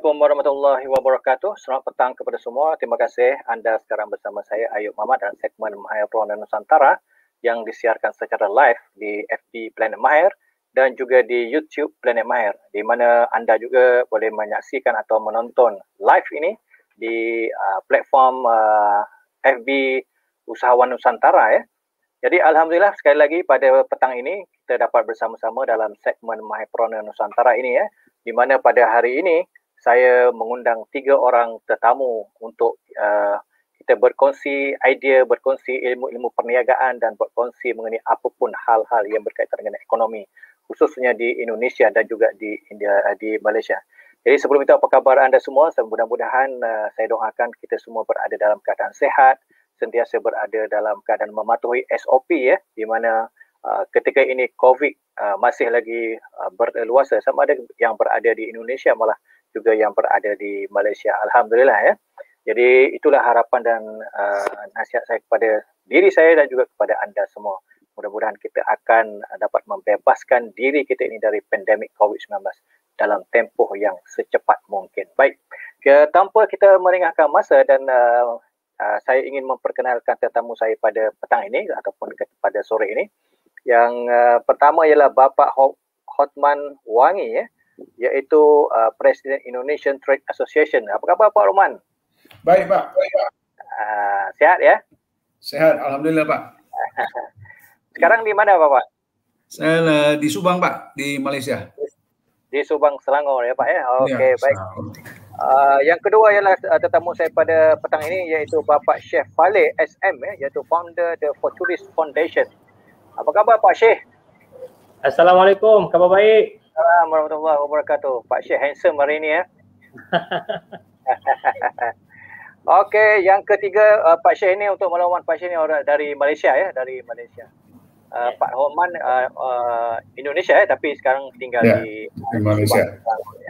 Assalamualaikum warahmatullahi wabarakatuh. Selamat petang kepada semua. Terima kasih anda sekarang bersama saya Ayub Muhammad dan segmen Mahir Pro Nusantara yang disiarkan secara live di FB Planet Mahir dan juga di YouTube Planet Mahir di mana anda juga boleh menyaksikan atau menonton live ini di uh, platform uh, FB Usahawan Nusantara ya. Jadi alhamdulillah sekali lagi pada petang ini kita dapat bersama-sama dalam segmen Mahir Pro Nusantara ini ya di mana pada hari ini saya mengundang tiga orang tetamu untuk uh, kita berkongsi idea, berkongsi ilmu-ilmu perniagaan dan berkongsi mengenai apapun hal-hal yang berkaitan dengan ekonomi khususnya di Indonesia dan juga di India di Malaysia. Jadi sebelum itu apa khabar anda semua? Mudah-mudahan uh, saya doakan kita semua berada dalam keadaan sehat, sentiasa berada dalam keadaan mematuhi SOP ya, di mana uh, ketika ini COVID uh, masih lagi uh, berluasa sama ada yang berada di Indonesia malah juga yang berada di Malaysia. Alhamdulillah ya. Jadi itulah harapan dan uh, nasihat saya kepada diri saya dan juga kepada anda semua. Mudah-mudahan kita akan dapat membebaskan diri kita ini dari pandemik COVID-19 dalam tempoh yang secepat mungkin. Baik, ke, tanpa kita meringahkan masa dan uh, uh, saya ingin memperkenalkan tetamu saya pada petang ini ataupun pada sore ini. Yang uh, pertama ialah Bapak Hotman Wangi ya, iaitu uh, Presiden Indonesian Trade Association. Apa khabar Pak Roman? Baik Pak. Baik Pak. Uh, sehat ya? Sehat, alhamdulillah Pak. Sekarang di mana Bapak? Saya uh, di Subang Pak, di Malaysia. Di Subang Selangor ya Pak ya. Okey, ya, baik. Uh, yang kedua ialah uh, tetamu saya pada petang ini iaitu Bapak Syekh Faleh SM ya, iaitu founder The Futurist Foundation. Apa khabar Pak Syekh? Assalamualaikum, khabar baik. Assalamualaikum warahmatullahi wabarakatuh. Pak Syekh handsome hari ini ya. Okey, yang ketiga uh, Pak Syekh ini untuk melawan Pak Syekh ini orang dari Malaysia ya, dari Malaysia. Uh, yeah. Pak Homan uh, uh, Indonesia ya, tapi sekarang tinggal yeah, di, di Malaysia.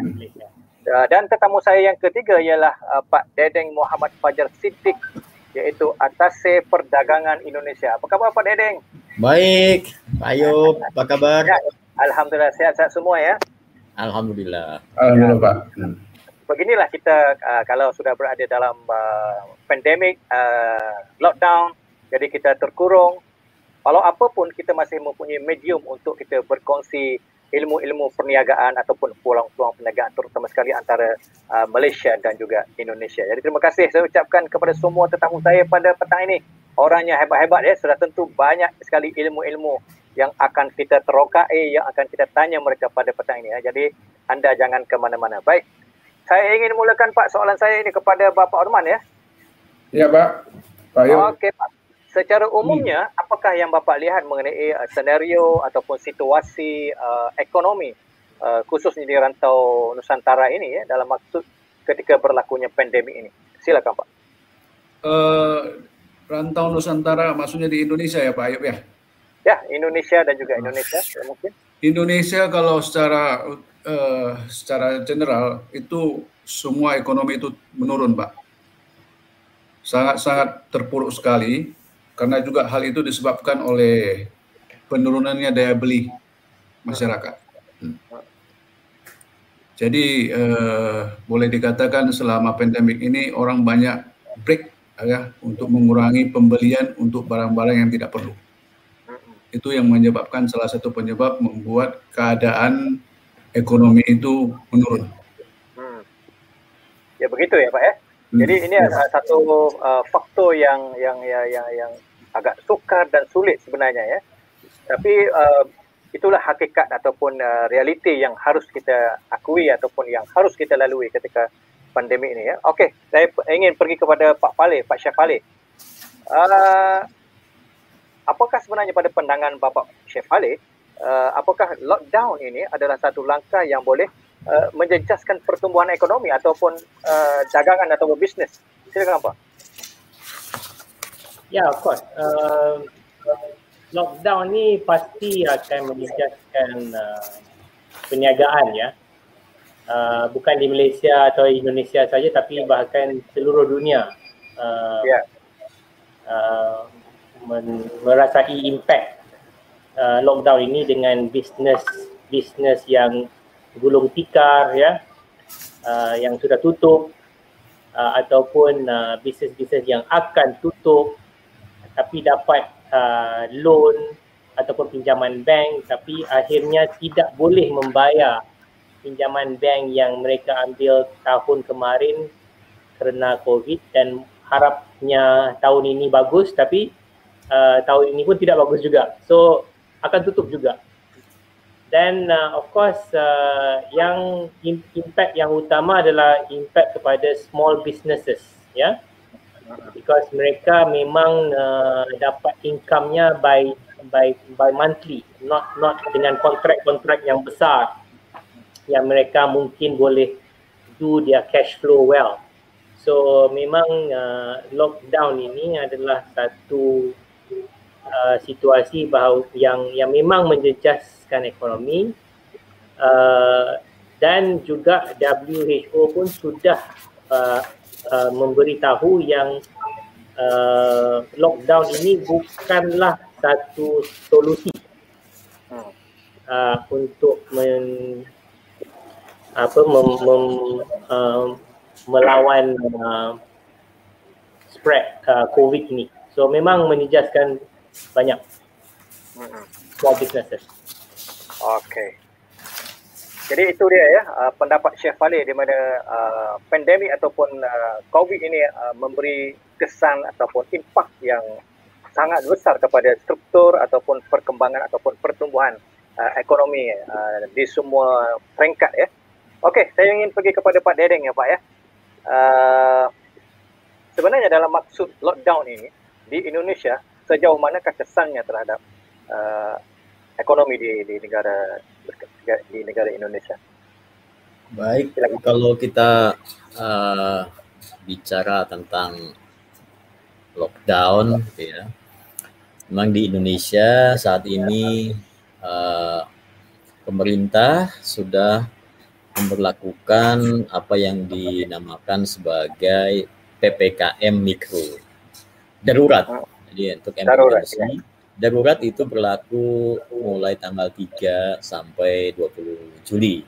Malaysia. Uh, dan tetamu saya yang ketiga ialah uh, Pak Dedeng Muhammad Fajar Siddiq iaitu Atase Perdagangan Indonesia. Apa khabar Pak Dedeng? Baik, Pak Ayub, apa kabar? Ya, Alhamdulillah sehat-sehat semua ya. Alhamdulillah. Alhamdulillah Pak. Beginilah kita uh, kalau sudah berada dalam uh, pandemik, uh, lockdown, jadi kita terkurung. Kalau apapun kita masih mempunyai medium untuk kita berkongsi ilmu-ilmu perniagaan ataupun peluang-peluang perniagaan terutama sekali antara uh, Malaysia dan juga Indonesia. Jadi terima kasih saya ucapkan kepada semua tetamu saya pada petang ini. Orangnya hebat-hebat ya, sudah tentu banyak sekali ilmu-ilmu yang akan kita terokai, yang akan kita tanya mereka pada petang ini. Ya. Jadi anda jangan ke mana-mana. Baik, saya ingin mulakan Pak soalan saya ini kepada Bapak Orman ya. Ya Pak. Pak Okey Pak. Secara umumnya, hmm. apakah yang Bapak lihat mengenai uh, senario ataupun situasi uh, ekonomi uh, khususnya di rantau Nusantara ini ya dalam maksud ketika berlakunya pandemik ini? Silakan Pak. Uh, rantau Nusantara maksudnya di Indonesia ya Pak Ayub ya? Ya, Indonesia dan juga Indonesia uh. mungkin. Indonesia kalau secara uh, secara general itu semua ekonomi itu menurun, Pak. Sangat-sangat terpuruk sekali karena juga hal itu disebabkan oleh penurunannya daya beli masyarakat. Hmm. Jadi eh, boleh dikatakan selama pandemik ini orang banyak break ya untuk mengurangi pembelian untuk barang-barang yang tidak perlu. Itu yang menyebabkan salah satu penyebab membuat keadaan ekonomi itu menurun. Hmm. Ya begitu ya Pak ya. Hmm. Jadi ini ya. satu uh, faktor yang yang ya, yang yang agak sukar dan sulit sebenarnya ya. Tapi uh, itulah hakikat ataupun uh, realiti yang harus kita akui ataupun yang harus kita lalui ketika pandemi ini ya. Okey, saya ingin pergi kepada Pak Pale, Pak Syafale. Uh, apakah sebenarnya pada pandangan Bapak Syafale uh, apakah lockdown ini adalah satu langkah yang boleh uh, menjejaskan pertumbuhan ekonomi ataupun uh, dagangan atau bisnes? Silakan Pak. Ya, yeah, of course. Uh, lockdown ni pasti akan menjejaskan uh, perniagaan ya. Uh, bukan di Malaysia atau Indonesia saja tapi bahkan seluruh dunia. Uh, yeah. uh, merasai impact uh, lockdown ini dengan bisnes bisnes yang gulung tikar ya uh, yang sudah tutup uh, ataupun uh, bisnes-bisnes yang akan tutup tapi dapat uh, loan ataupun pinjaman bank tapi akhirnya tidak boleh membayar pinjaman bank yang mereka ambil tahun kemarin kerana COVID dan harapnya tahun ini bagus tapi uh, tahun ini pun tidak bagus juga. So akan tutup juga. Dan uh, of course uh, yang impact yang utama adalah impact kepada small businesses ya. Because mereka memang uh, dapat income-nya by by by monthly, not not dengan kontrak-kontrak yang besar yang mereka mungkin boleh do their cash flow well. So memang uh, lockdown ini adalah satu uh, situasi bahawa yang yang memang menjejaskan ekonomi uh, dan juga WHO pun sudah uh, uh, memberitahu yang uh, lockdown ini bukanlah satu solusi uh, untuk men, apa mem, mem, uh, melawan uh, spread uh, COVID ini. So memang menjejaskan banyak small businesses. Okay. Jadi itu dia ya uh, pendapat Chef Fali di mana uh, pandemik ataupun uh, COVID ini uh, memberi kesan ataupun impak yang sangat besar kepada struktur ataupun perkembangan ataupun pertumbuhan uh, ekonomi uh, di semua peringkat ya. Okey, saya ingin pergi kepada Pak Dedeng ya Pak ya. Uh, sebenarnya dalam maksud lockdown ini di Indonesia sejauh manakah kesannya terhadap uh, ekonomi di, di negara di negara Indonesia? Baik, Silakan. kalau kita uh, bicara tentang lockdown, gitu ya, memang di Indonesia saat ini uh, pemerintah sudah memperlakukan apa yang dinamakan sebagai PPKM mikro darurat. Jadi untuk emergency darurat, ya. darurat itu berlaku mulai tanggal 3 sampai 20 Juli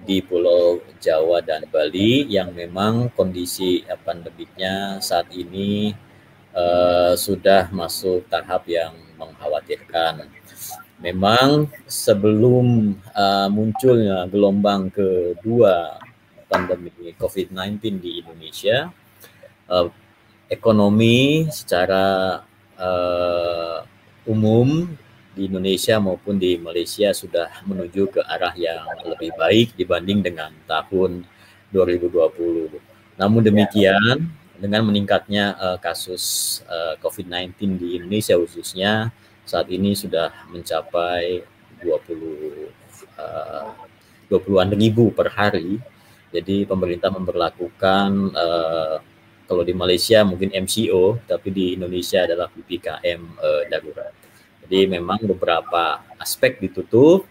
di Pulau Jawa dan Bali yang memang kondisi pandemiknya saat ini uh, sudah masuk tahap yang mengkhawatirkan memang sebelum uh, munculnya gelombang kedua pandemi COVID-19 di Indonesia, uh, ekonomi secara uh, umum di Indonesia maupun di Malaysia sudah menuju ke arah yang lebih baik dibanding dengan tahun 2020. Namun demikian, dengan meningkatnya uh, kasus uh, COVID-19 di Indonesia khususnya, saat ini sudah mencapai 20 uh, 20-an ribu per hari. Jadi pemerintah memperlakukan uh, kalau di Malaysia mungkin MCO, tapi di Indonesia adalah PPKM uh, darurat. Jadi memang beberapa aspek ditutup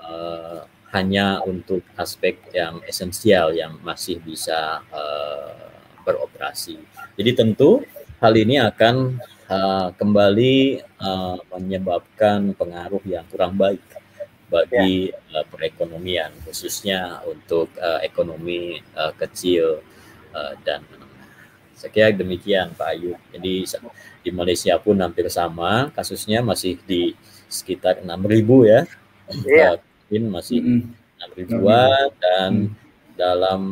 uh, hanya untuk aspek yang esensial yang masih bisa uh, beroperasi. Jadi tentu hal ini akan uh, kembali uh, menyebabkan pengaruh yang kurang baik bagi ya. uh, perekonomian khususnya untuk uh, ekonomi uh, kecil uh, dan kira demikian Pak Ayu. Jadi di Malaysia pun hampir sama kasusnya masih di sekitar 6.000 ya. Iya. Uh, masih enam mm ribuan dan mm. dalam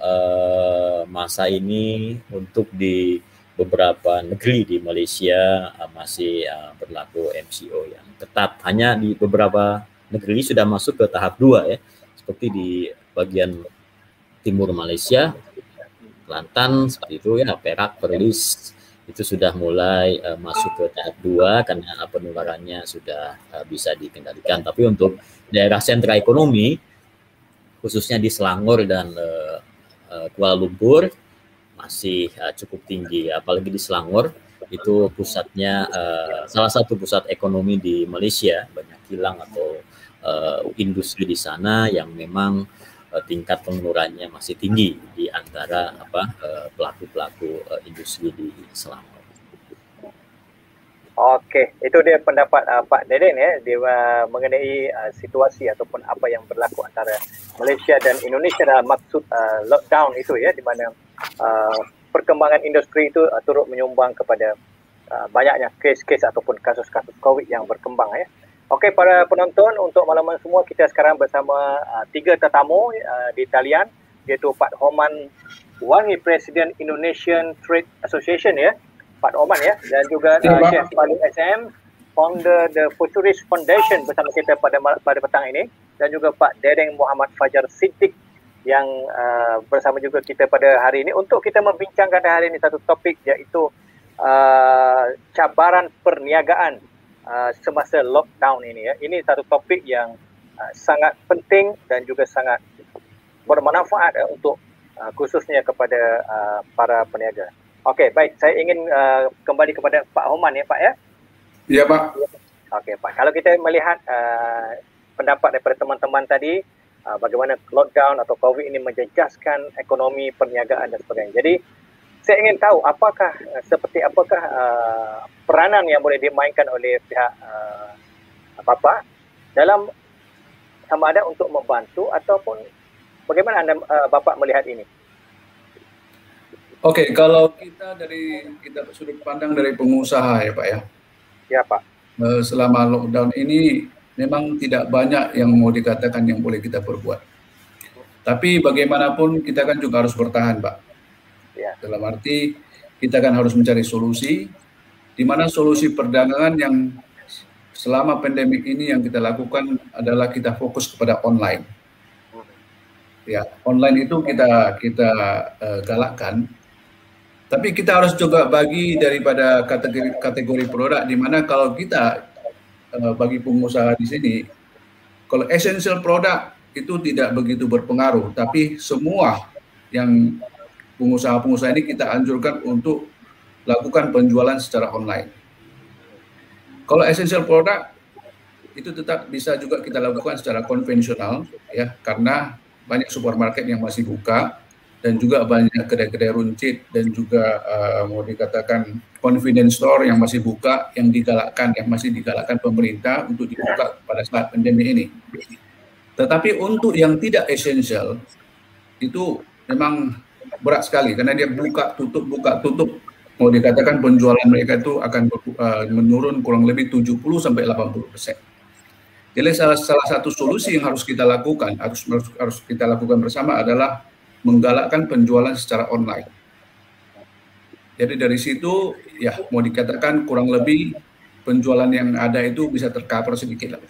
uh, masa ini untuk di beberapa negeri di Malaysia uh, masih uh, berlaku MCO yang ketat. Hanya di beberapa negeri sudah masuk ke tahap dua ya, seperti di bagian timur Malaysia, Kelantan seperti itu ya, Perak, Perlis itu sudah mulai uh, masuk ke tahap dua karena penularannya sudah uh, bisa dikendalikan. Tapi untuk daerah sentra ekonomi, khususnya di Selangor dan uh, Kuala Lumpur, masih uh, cukup tinggi apalagi di Selangor itu pusatnya uh, salah satu pusat ekonomi di Malaysia banyak kilang atau uh, industri di sana yang memang uh, tingkat pengeluarannya masih tinggi di antara apa pelaku pelaku-pelaku uh, industri di Selangor. Okey, itu dia pendapat uh, Pak Deden ya dia uh, mengenai uh, situasi ataupun apa yang berlaku antara Malaysia dan Indonesia dalam maksud uh, lockdown itu ya di mana uh, perkembangan industri itu uh, turut menyumbang kepada uh, banyaknya kes-kes ataupun kasus-kasus COVID yang berkembang ya. Okey para penonton untuk malaman semua kita sekarang bersama uh, tiga tetamu uh, di talian iaitu Pak Homan Wangi Presiden Indonesian Trade Association ya. Pak Oman ya. Dan juga uh, Chef Palu SM founder The Futurist Foundation bersama kita pada pada petang ini. Dan juga Pak Dereng Muhammad Fajar Siddiq yang uh, bersama juga kita pada hari ini. Untuk kita membincangkan hari ini satu topik iaitu uh, cabaran perniagaan uh, semasa lockdown ini ya. Ini satu topik yang uh, sangat penting dan juga sangat bermanfaat uh, untuk uh, khususnya kepada uh, para peniaga. Okey, baik. Saya ingin uh, kembali kepada Pak Homan ya, Pak ya. Ya, Pak. Okey, Pak. Kalau kita melihat uh, pendapat daripada teman-teman tadi, uh, bagaimana lockdown atau COVID ini menjejaskan ekonomi perniagaan dan sebagainya. Jadi, saya ingin tahu apakah uh, seperti apakah uh, peranan yang boleh dimainkan oleh pihak uh, Bapak dalam sama ada untuk membantu ataupun bagaimana anda uh, Bapak melihat ini? Oke, okay, kalau kita dari kita sudut pandang dari pengusaha ya Pak ya. Ya Pak. Eh, selama lockdown ini memang tidak banyak yang mau dikatakan yang boleh kita perbuat. Tapi bagaimanapun kita kan juga harus bertahan Pak. Ya. Dalam arti kita kan harus mencari solusi di mana solusi perdagangan yang selama pandemik ini yang kita lakukan adalah kita fokus kepada online. Ya, online itu kita kita uh, galakkan tapi kita harus juga bagi daripada kategori kategori produk di mana kalau kita uh, bagi pengusaha di sini kalau essential produk itu tidak begitu berpengaruh tapi semua yang pengusaha-pengusaha ini kita anjurkan untuk lakukan penjualan secara online. Kalau essential produk itu tetap bisa juga kita lakukan secara konvensional ya karena banyak supermarket yang masih buka dan juga banyak kedai-kedai runcit dan juga uh, mau dikatakan convenience store yang masih buka, yang digalakkan, yang masih digalakkan pemerintah untuk dibuka pada saat pandemi ini. Tetapi untuk yang tidak esensial itu memang berat sekali karena dia buka tutup buka tutup mau dikatakan penjualan mereka itu akan uh, menurun kurang lebih 70 sampai 80 persen. Jadi salah, salah satu solusi yang harus kita lakukan harus harus kita lakukan bersama adalah menggalakkan penjualan secara online. Jadi dari situ ya mau dikatakan kurang lebih penjualan yang ada itu bisa tercover sedikit lah.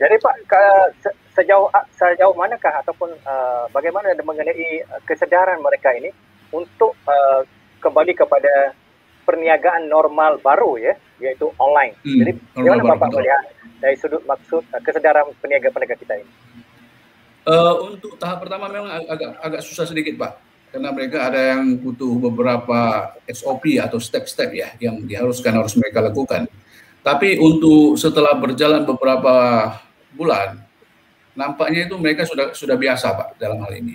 Jadi Pak sejauh sejauh manakah ataupun uh, bagaimana mengenai kesedaran mereka ini untuk uh, kembali kepada perniagaan normal baru ya yaitu online. Hmm, Jadi bagaimana Bapak melihat dari sudut maksud uh, kesedaran peniaga-peniaga kita ini? Uh, untuk tahap pertama memang agak agak susah sedikit pak, karena mereka ada yang butuh beberapa SOP atau step-step ya yang diharuskan harus mereka lakukan. Tapi untuk setelah berjalan beberapa bulan, nampaknya itu mereka sudah sudah biasa pak dalam hal ini.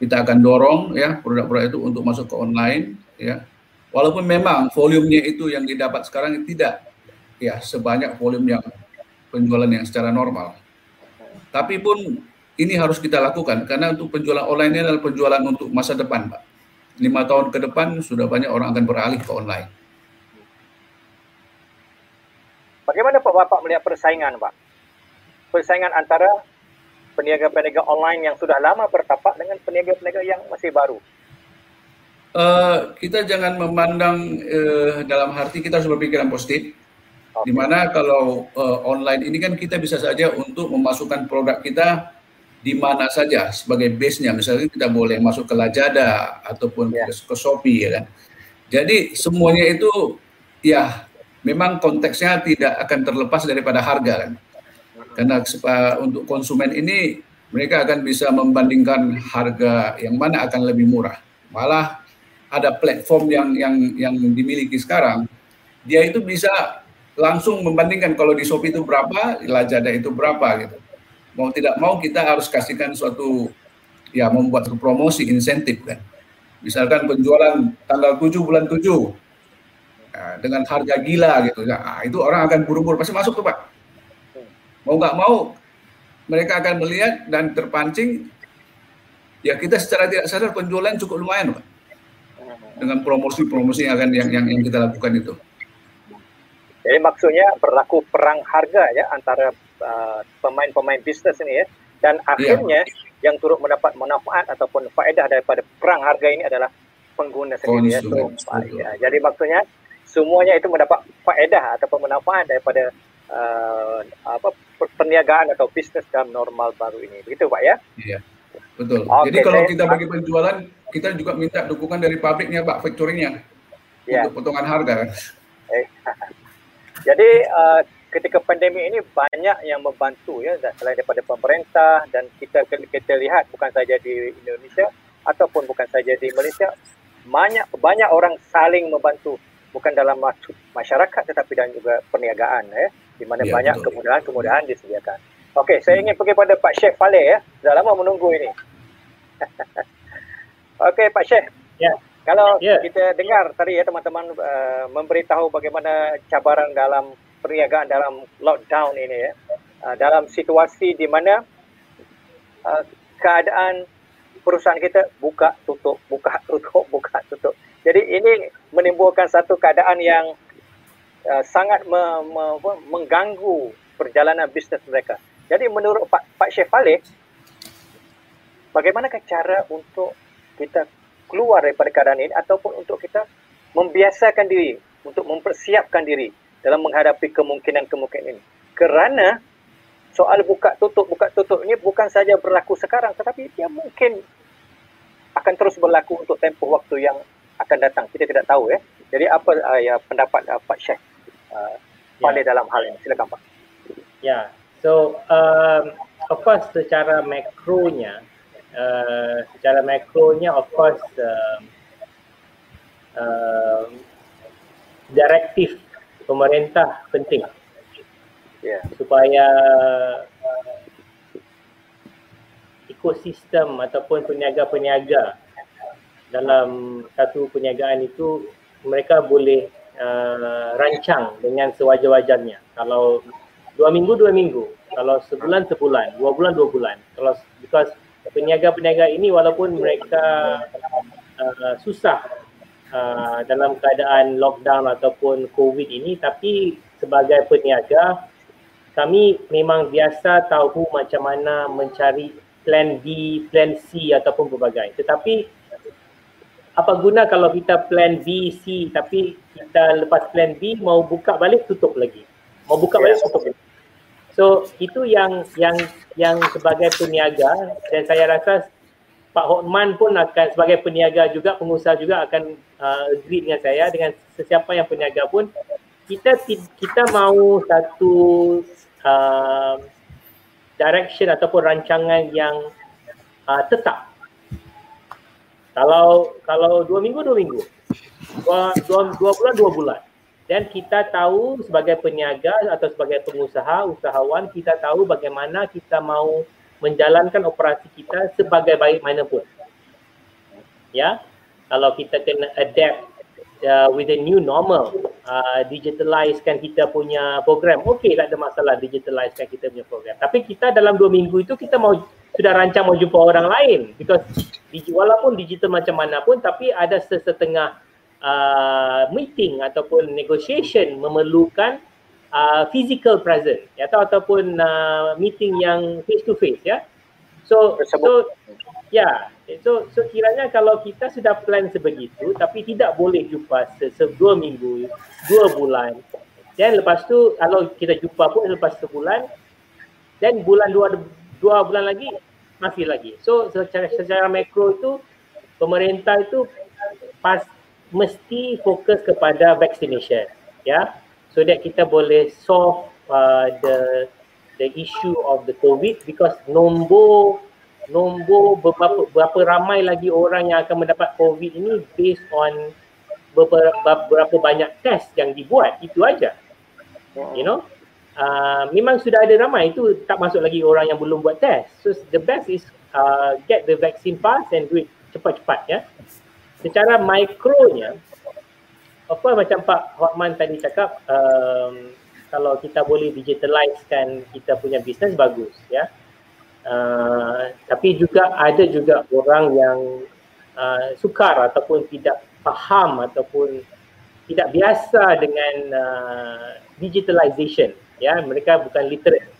Kita akan dorong ya produk-produk itu untuk masuk ke online ya. Walaupun memang volumenya itu yang didapat sekarang tidak ya sebanyak volume yang penjualan yang secara normal. Tapi pun ini harus kita lakukan karena untuk penjualan online ini adalah penjualan untuk masa depan, Pak. Lima tahun ke depan sudah banyak orang akan beralih ke online. Bagaimana Pak Bapak melihat persaingan, Pak? Persaingan antara peniaga-peniaga online yang sudah lama bertapak dengan peniaga-peniaga yang masih baru. Uh, kita jangan memandang uh, dalam arti kita harus berpikiran positif. Okay. Di mana kalau uh, online ini kan kita bisa saja untuk memasukkan produk kita di mana saja sebagai base-nya. Misalnya kita boleh masuk ke Lazada ataupun ya. ke Shopee ya kan. Jadi semuanya itu ya memang konteksnya tidak akan terlepas daripada harga kan. Karena untuk konsumen ini mereka akan bisa membandingkan harga yang mana akan lebih murah. Malah ada platform yang yang yang dimiliki sekarang, dia itu bisa langsung membandingkan kalau di Shopee itu berapa, di Lazada itu berapa gitu mau tidak mau kita harus kasihkan suatu ya membuat promosi insentif kan Misalkan penjualan tanggal 7 bulan 7 nah, dengan harga gila gitu. Nah, itu orang akan buru-buru pasti masuk tuh Pak. Mau nggak mau mereka akan melihat dan terpancing ya kita secara tidak sadar penjualan cukup lumayan Pak. Dengan promosi-promosi yang akan yang, yang yang kita lakukan itu. Jadi maksudnya berlaku perang harga ya antara uh, pemain-pemain bisnis ini ya dan iya. akhirnya yeah. yang turut mendapat manfaat ataupun faedah daripada perang harga ini adalah pengguna sendiri ya. So, ya. Jadi maksudnya semuanya itu mendapat faedah ataupun manfaat daripada uh, apa perniagaan atau bisnis dalam normal baru ini. Begitu Pak ya? Iya. Betul. Okay, Jadi kalau kita bagi penjualan, kita juga minta dukungan dari pabriknya Pak, factoringnya. Yeah. Untuk potongan harga. Eh. Jadi uh, ketika pandemi ini banyak yang membantu ya selain daripada pemerintah dan kita kita lihat bukan saja di Indonesia ataupun bukan saja di Malaysia banyak banyak orang saling membantu bukan dalam masyarakat tetapi dan juga perniagaan ya di mana ya, banyak kemudahan-kemudahan disediakan. Okey, saya ingin pergi pada Pak Syekh Fale ya. Dah lama menunggu ini. Okey, Pak Syekh. Ya. Kalau yeah. kita dengar tadi ya teman-teman uh, memberitahu bagaimana cabaran dalam perniagaan dalam lockdown ini ya. Uh, dalam situasi di mana uh, keadaan perusahaan kita buka tutup, buka tutup, buka tutup. Jadi ini menimbulkan satu keadaan yang uh, sangat me- me- mengganggu perjalanan bisnes mereka. Jadi menurut Pak Pak Syekh Falik, bagaimanakah cara untuk kita keluar daripada keadaan ini ataupun untuk kita membiasakan diri untuk mempersiapkan diri dalam menghadapi kemungkinan-kemungkinan ini. Kerana soal buka tutup buka tutup ini bukan saja berlaku sekarang tetapi dia mungkin akan terus berlaku untuk tempoh waktu yang akan datang. Kita tidak tahu ya. Jadi apa uh, ya pendapat uh, Pak Syekh uh, pada ya. dalam hal ini? Silakan Pak. Ya. So um, of course secara makronya uh, secara makronya of course uh, uh, direktif pemerintah penting yeah. supaya uh, ekosistem ataupun peniaga-peniaga dalam satu perniagaan itu mereka boleh uh, rancang dengan sewajar-wajarnya. Kalau dua minggu dua minggu, kalau sebulan sebulan, dua bulan dua bulan. Kalau because peniaga-peniaga ini walaupun mereka uh, susah uh, dalam keadaan lockdown ataupun covid ini tapi sebagai peniaga kami memang biasa tahu macam mana mencari plan B, plan C ataupun berbagai. Tetapi apa guna kalau kita plan B, C tapi kita lepas plan B mau buka balik tutup lagi. Mau buka balik tutup lagi. So itu yang yang yang sebagai peniaga dan saya rasa Pak Hotman pun akan sebagai peniaga juga pengusaha juga akan uh, agree dengan saya dengan sesiapa yang peniaga pun kita kita mau satu uh, direction ataupun rancangan yang uh, tetap. Kalau kalau dua minggu dua minggu, dua, dua, dua bulan dua bulan dan kita tahu sebagai peniaga atau sebagai pengusaha, usahawan, kita tahu bagaimana kita mau menjalankan operasi kita sebagai baik mana pun. Ya, kalau kita kena adapt uh, with the new normal, uh, digitalizekan kita punya program, okey tak ada masalah digitalizekan kita punya program. Tapi kita dalam dua minggu itu kita mau sudah rancang mau jumpa orang lain. Because walaupun digital macam mana pun tapi ada sesetengah uh, meeting ataupun negotiation memerlukan uh, physical present ya atau ataupun uh, meeting yang face to face ya. So so ya yeah, so so kiranya kalau kita sudah plan sebegitu tapi tidak boleh jumpa se, se dua minggu dua bulan dan lepas tu kalau kita jumpa pun lepas sebulan dan bulan dua dua bulan lagi masih lagi. So secara secara makro itu pemerintah itu pas mesti fokus kepada vaccination ya. So that kita boleh solve uh, the the issue of the covid because nombor nombor berapa berapa ramai lagi orang yang akan mendapat covid ini based on beberapa berapa banyak test yang dibuat. Itu aja. You know uh, memang sudah ada ramai. Itu tak masuk lagi orang yang belum buat test. So the best is uh, get the vaccine fast and do it cepat-cepat ya. Secara mikronya apa macam Pak Hotman tadi cakap um, kalau kita boleh digitalizekan kita punya bisnes bagus ya. Uh, tapi juga ada juga orang yang uh, sukar ataupun tidak faham ataupun tidak biasa dengan uh, digitalization ya mereka bukan literate.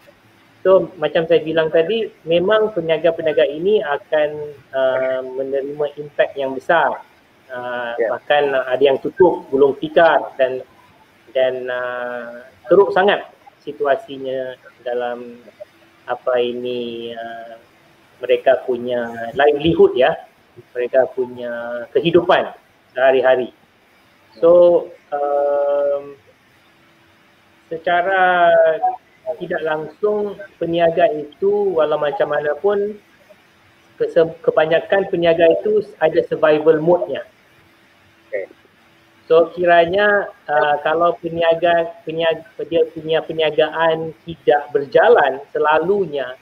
So macam saya bilang tadi memang peniaga-peniaga ini akan uh, menerima impact yang besar. Uh, yeah. bahkan ada yang tutup gulung tikar dan dan uh, teruk sangat situasinya dalam apa ini uh, mereka punya livelihood ya. Mereka punya kehidupan sehari-hari. So um, secara tidak langsung peniaga itu walau macam mana pun kebanyakan peniaga itu ada survival mode-nya. So kiranya uh, kalau peniaga, peniaga dia punya perniagaan tidak berjalan selalunya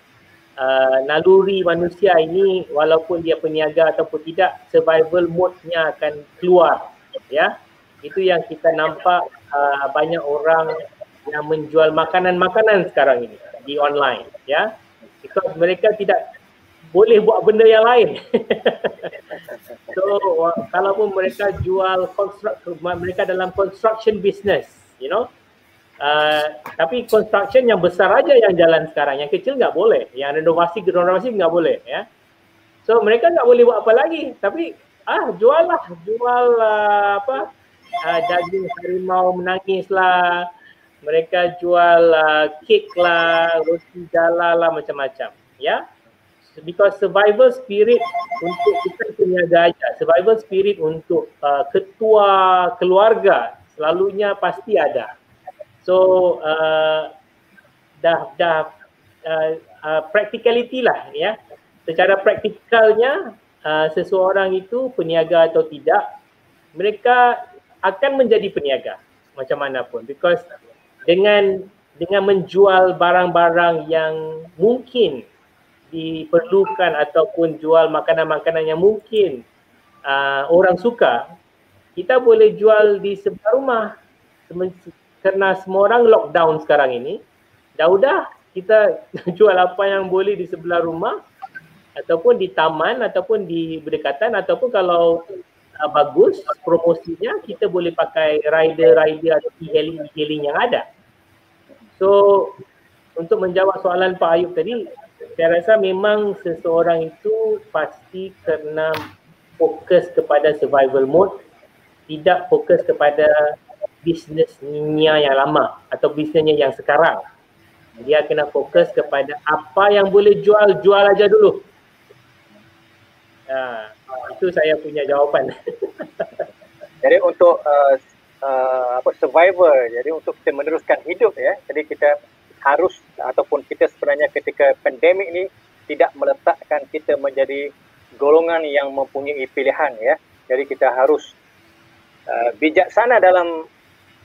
uh, naluri manusia ini walaupun dia peniaga ataupun tidak survival mode-nya akan keluar ya. Itu yang kita nampak uh, banyak orang yang menjual makanan-makanan sekarang ini di online ya. Because mereka tidak boleh buat benda yang lain. so kalaupun mereka jual construct mereka dalam construction business, you know. Uh, tapi construction yang besar aja yang jalan sekarang, yang kecil nggak boleh, yang renovasi renovasi nggak boleh, ya. So mereka nggak boleh buat apa lagi, tapi ah jual lah, jual uh, apa uh, daging harimau menangis lah, mereka jual uh, kek lah, roti jala lah macam-macam. Ya, because survival spirit untuk kita peniaga aja, survival spirit untuk uh, ketua keluarga selalunya pasti ada. So uh, dah dah uh, uh, practicality lah ya. Secara praktikalnya uh, seseorang itu peniaga atau tidak, mereka akan menjadi peniaga macam mana pun because dengan dengan menjual barang-barang yang mungkin diperlukan ataupun jual makanan-makanan yang mungkin uh, orang suka, kita boleh jual di sebelah rumah. Kerana semua orang lockdown sekarang ini, dah udah kita jual apa yang boleh di sebelah rumah ataupun di taman ataupun di berdekatan ataupun kalau uh, bagus promosinya kita boleh pakai rider-rider atau e-hailing yang ada. So untuk menjawab soalan Pak Ayub tadi, saya rasa memang seseorang itu pasti kena fokus kepada survival mode, tidak fokus kepada bisnesnya yang lama atau bisnesnya yang sekarang. Dia kena fokus kepada apa yang boleh jual, jual aja dulu. Ha, itu saya punya jawapan. jadi untuk uh, uh, apa survivor jadi untuk kita meneruskan hidup ya jadi kita harus ataupun kita sebenarnya ketika pandemik ini tidak meletakkan kita menjadi golongan yang mempunyai pilihan ya. Jadi kita harus uh, bijaksana dalam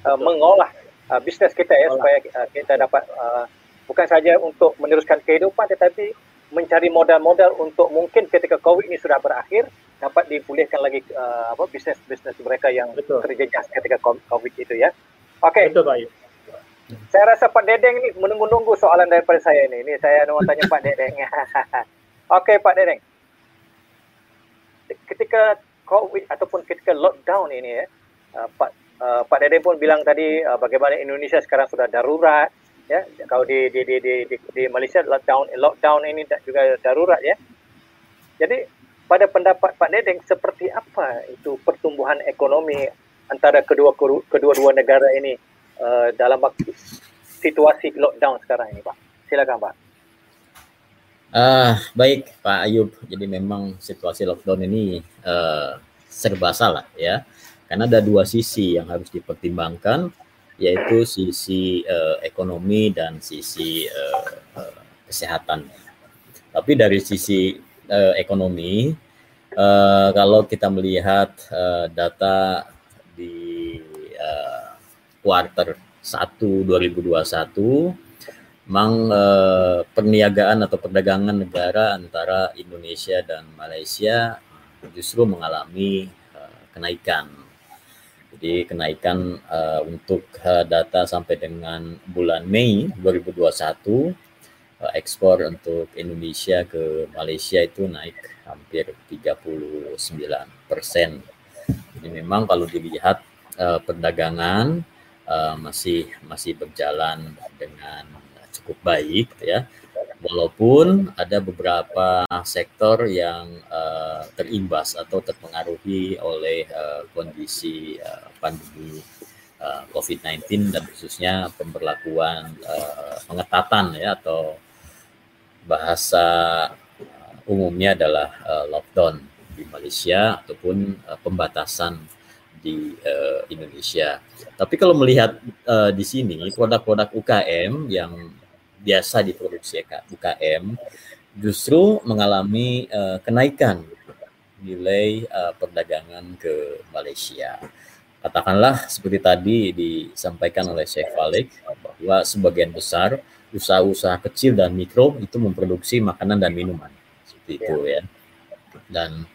uh, mengolah uh, bisnes kita ya supaya uh, kita dapat uh, bukan saja untuk meneruskan kehidupan tetapi mencari modal-modal untuk mungkin ketika COVID ini sudah berakhir dapat dipulihkan lagi uh, apa bisnes-bisnes mereka yang Betul. terjejas ketika COVID itu ya. Betul Pak Saya rasa Pak Dedeng ni menunggu-nunggu soalan daripada saya ini. Ini saya nak tanya Pak Dedeng. Okey Pak Dedeng. Ketika COVID ataupun ketika lockdown ini ya, uh, Pak uh, Pak Dedeng pun bilang tadi uh, bagaimana Indonesia sekarang sudah darurat ya. Kalau di di di di di, di Malaysia lockdown lockdown ini juga darurat ya. Jadi pada pendapat Pak Dedeng seperti apa itu pertumbuhan ekonomi antara kedua kedua-dua negara ini uh, dalam situasi lockdown sekarang ini Pak? Silakan Pak. Uh, baik Pak Ayub. Jadi memang situasi lockdown ini uh, serba salah ya. Karena ada dua sisi yang harus dipertimbangkan yaitu sisi uh, ekonomi dan sisi uh, uh, kesehatan. Tapi dari sisi uh, ekonomi, uh, kalau kita melihat uh, data di uh, kuarter 1 2021, memang uh, perniagaan atau perdagangan negara antara Indonesia dan Malaysia justru mengalami uh, kenaikan. Jadi kenaikan uh, untuk uh, data sampai dengan bulan Mei 2021 uh, ekspor untuk Indonesia ke Malaysia itu naik hampir 39 persen. Jadi memang kalau dilihat uh, perdagangan uh, masih masih berjalan dengan cukup baik ya walaupun ada beberapa sektor yang uh, terimbas atau terpengaruhi oleh uh, kondisi uh, pandemi uh, COVID-19 dan khususnya pemberlakuan uh, pengetatan ya atau bahasa umumnya adalah uh, lockdown di Malaysia ataupun uh, pembatasan di uh, Indonesia. Tapi kalau melihat uh, di sini produk-produk UKM yang biasa diproduksi UKM justru mengalami uh, kenaikan nilai uh, perdagangan ke Malaysia. Katakanlah seperti tadi disampaikan oleh Sheikh Falik bahwa sebagian besar usaha-usaha kecil dan mikro itu memproduksi makanan dan minuman seperti itu ya. Dan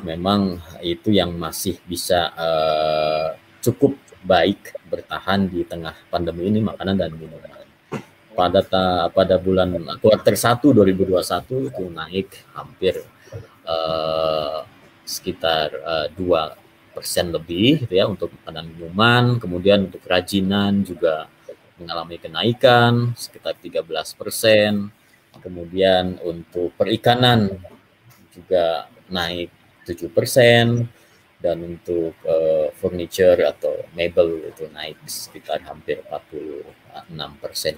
memang itu yang masih bisa uh, cukup baik bertahan di tengah pandemi ini makanan dan minuman pada ta, pada bulan kuartal 1 2021 itu naik hampir uh, sekitar uh, persen lebih gitu ya untuk makanan minuman, kemudian untuk kerajinan juga mengalami kenaikan sekitar 13 persen, kemudian untuk perikanan juga naik 7 persen, dan untuk uh, furniture atau mebel itu naik sekitar hampir 46 persen.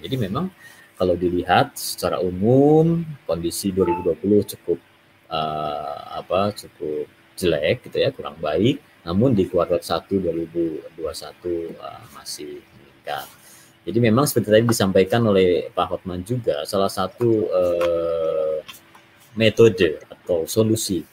Jadi memang kalau dilihat secara umum kondisi 2020 cukup uh, apa cukup jelek gitu ya kurang baik. Namun di kuartal 1 2021 uh, masih meningkat. Jadi memang seperti tadi disampaikan oleh Pak Hotman juga salah satu uh, metode atau solusi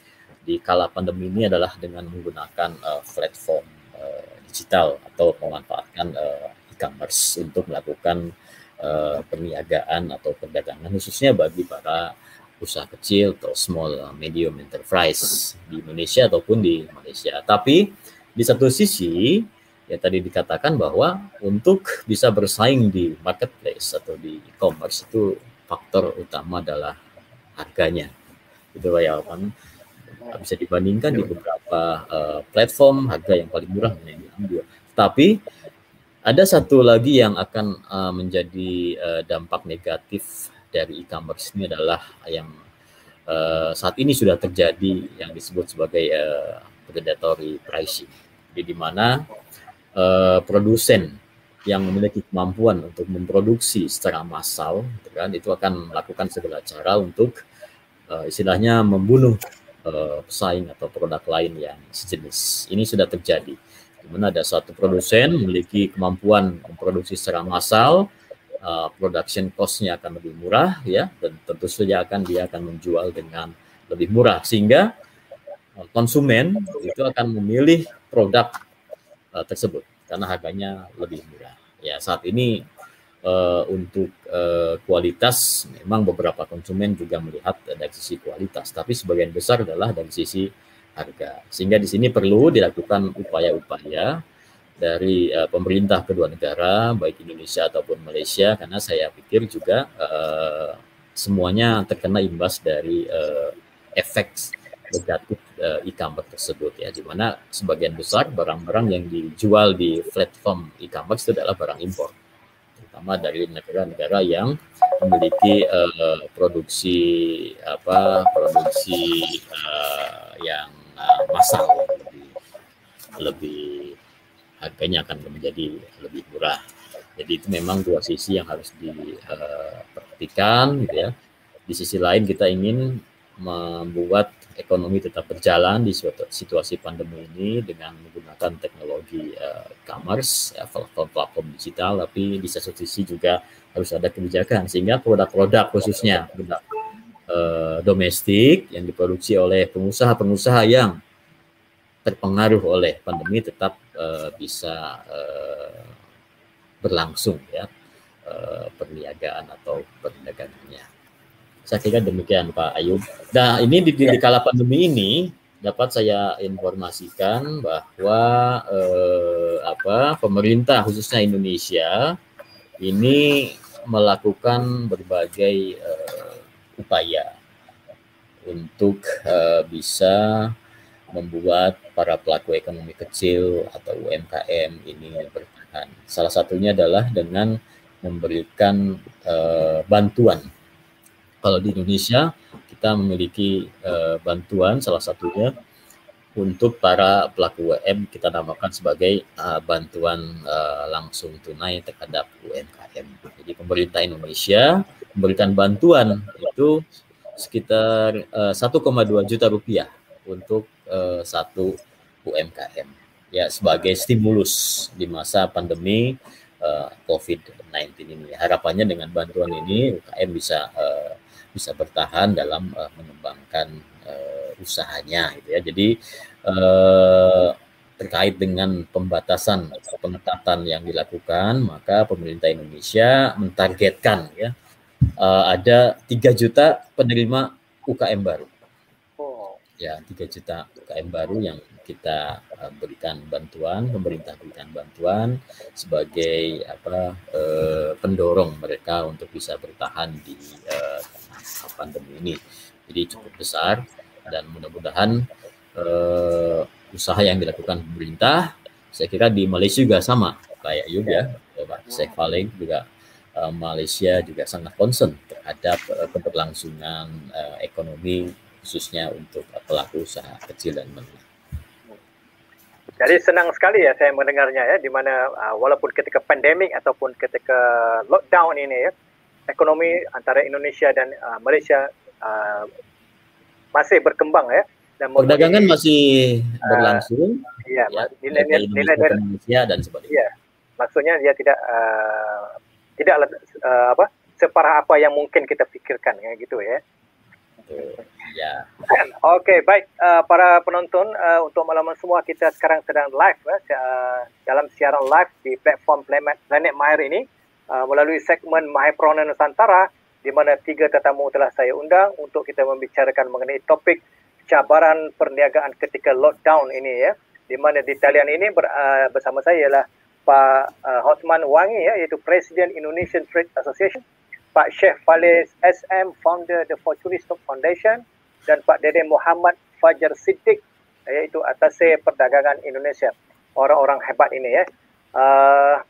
di kala pandemi ini adalah dengan menggunakan uh, platform uh, digital atau memanfaatkan uh, e-commerce untuk melakukan uh, perniagaan atau perdagangan khususnya bagi para usaha kecil atau small medium enterprise di Indonesia ataupun di Malaysia. Tapi di satu sisi ya tadi dikatakan bahwa untuk bisa bersaing di marketplace atau di e-commerce itu faktor utama adalah harganya. Itu ya kan bisa dibandingkan di beberapa uh, platform harga yang paling murah yang diambil. Tapi ada satu lagi yang akan uh, menjadi uh, dampak negatif dari e-commerce ini adalah yang uh, saat ini sudah terjadi yang disebut sebagai uh, predatory pricing. Jadi di mana uh, produsen yang memiliki kemampuan untuk memproduksi secara massal, gitu kan, itu akan melakukan segala cara untuk uh, istilahnya membunuh uh, pesaing atau produk lain yang sejenis. Ini sudah terjadi. Mana ada satu produsen memiliki kemampuan memproduksi secara massal, uh, production cost-nya akan lebih murah ya. Dan tentu saja akan dia akan menjual dengan lebih murah. Sehingga uh, konsumen itu akan memilih produk uh, tersebut karena harganya lebih murah. Ya, saat ini uh, untuk uh, kualitas memang beberapa konsumen juga melihat dari sisi kualitas, tapi sebagian besar adalah dari sisi harga. Sehingga di sini perlu dilakukan upaya-upaya dari uh, pemerintah kedua negara, baik Indonesia ataupun Malaysia, karena saya pikir juga uh, semuanya terkena imbas dari uh, efek negatif uh, e-commerce tersebut ya, di mana sebagian besar barang-barang yang dijual di platform e-commerce itu adalah barang impor terutama dari negara-negara yang memiliki uh, produksi apa produksi uh, yang uh, massal lebih, lebih harganya akan menjadi lebih murah. Jadi itu memang dua sisi yang harus diperhatikan gitu ya. Di sisi lain kita ingin membuat ekonomi tetap berjalan di situasi pandemi ini dengan menggunakan teknologi uh, e-commerce, ya, platform-platform digital, tapi di satu sisi juga harus ada kebijakan sehingga produk-produk khususnya produk uh, domestik yang diproduksi oleh pengusaha-pengusaha yang terpengaruh oleh pandemi tetap uh, bisa uh, berlangsung ya uh, perniagaan atau perdagangannya. Saya kira demikian Pak Ayub. Nah ini di, di, di kala pandemi ini dapat saya informasikan bahwa eh, apa pemerintah khususnya Indonesia ini melakukan berbagai eh, upaya untuk eh, bisa membuat para pelaku ekonomi kecil atau UMKM ini bertahan. Salah satunya adalah dengan memberikan uh, bantuan. Kalau di Indonesia kita memiliki uh, bantuan salah satunya untuk para pelaku UMKM kita namakan sebagai uh, bantuan uh, langsung tunai terhadap UMKM. Jadi pemerintah Indonesia memberikan bantuan itu sekitar uh, 1,2 juta rupiah untuk uh, satu UMKM ya sebagai stimulus di masa pandemi uh, COVID-19 ini. Harapannya dengan bantuan ini UKM bisa uh, bisa bertahan dalam uh, mengembangkan uh, usahanya gitu ya. Jadi uh, terkait dengan pembatasan pengetatan yang dilakukan, maka pemerintah Indonesia mentargetkan ya uh, ada 3 juta penerima UKM baru ya 3 juta UKM baru yang kita uh, berikan bantuan, pemerintah berikan bantuan sebagai apa uh, pendorong mereka untuk bisa bertahan di uh, pandemi ini. Jadi cukup besar dan mudah-mudahan uh, usaha yang dilakukan pemerintah, saya kira di Malaysia juga sama kayak juga, ya, Pak Sheikh juga uh, Malaysia juga sangat concern terhadap uh, keberlangsungan uh, ekonomi khususnya untuk pelaku usaha kecil dan menengah. Jadi senang sekali ya saya mendengarnya ya, di mana uh, walaupun ketika pandemik ataupun ketika lockdown ini ya, ekonomi antara Indonesia dan uh, Malaysia uh, masih berkembang ya. Dan Perdagangan masih uh, berlangsung. Iya, ya, nilai nilai Indonesia dan sebagainya. Iya, maksudnya dia tidak uh, tidak uh, apa separah apa yang mungkin kita pikirkan ya gitu ya. Ya. Oke, okay, baik uh, para penonton uh, untuk malam semua kita sekarang sedang live uh, dalam siaran live di platform Planet, Planet Mahir ini uh, melalui segmen Mahir Prona Nusantara di mana tiga tetamu telah saya undang untuk kita membicarakan mengenai topik cabaran perniagaan ketika lockdown ini ya. Di mana di talian ini ber, uh, bersama saya ialah Pak uh, Hotman Wangi ya iaitu Presiden Indonesian Trade Association, Pak Sheikh Faliz SM founder The Fortune Stock Foundation dan Pak Dede Muhammad Fajar Siddiq iaitu Atase Perdagangan Indonesia. Orang-orang hebat ini ya. Uh,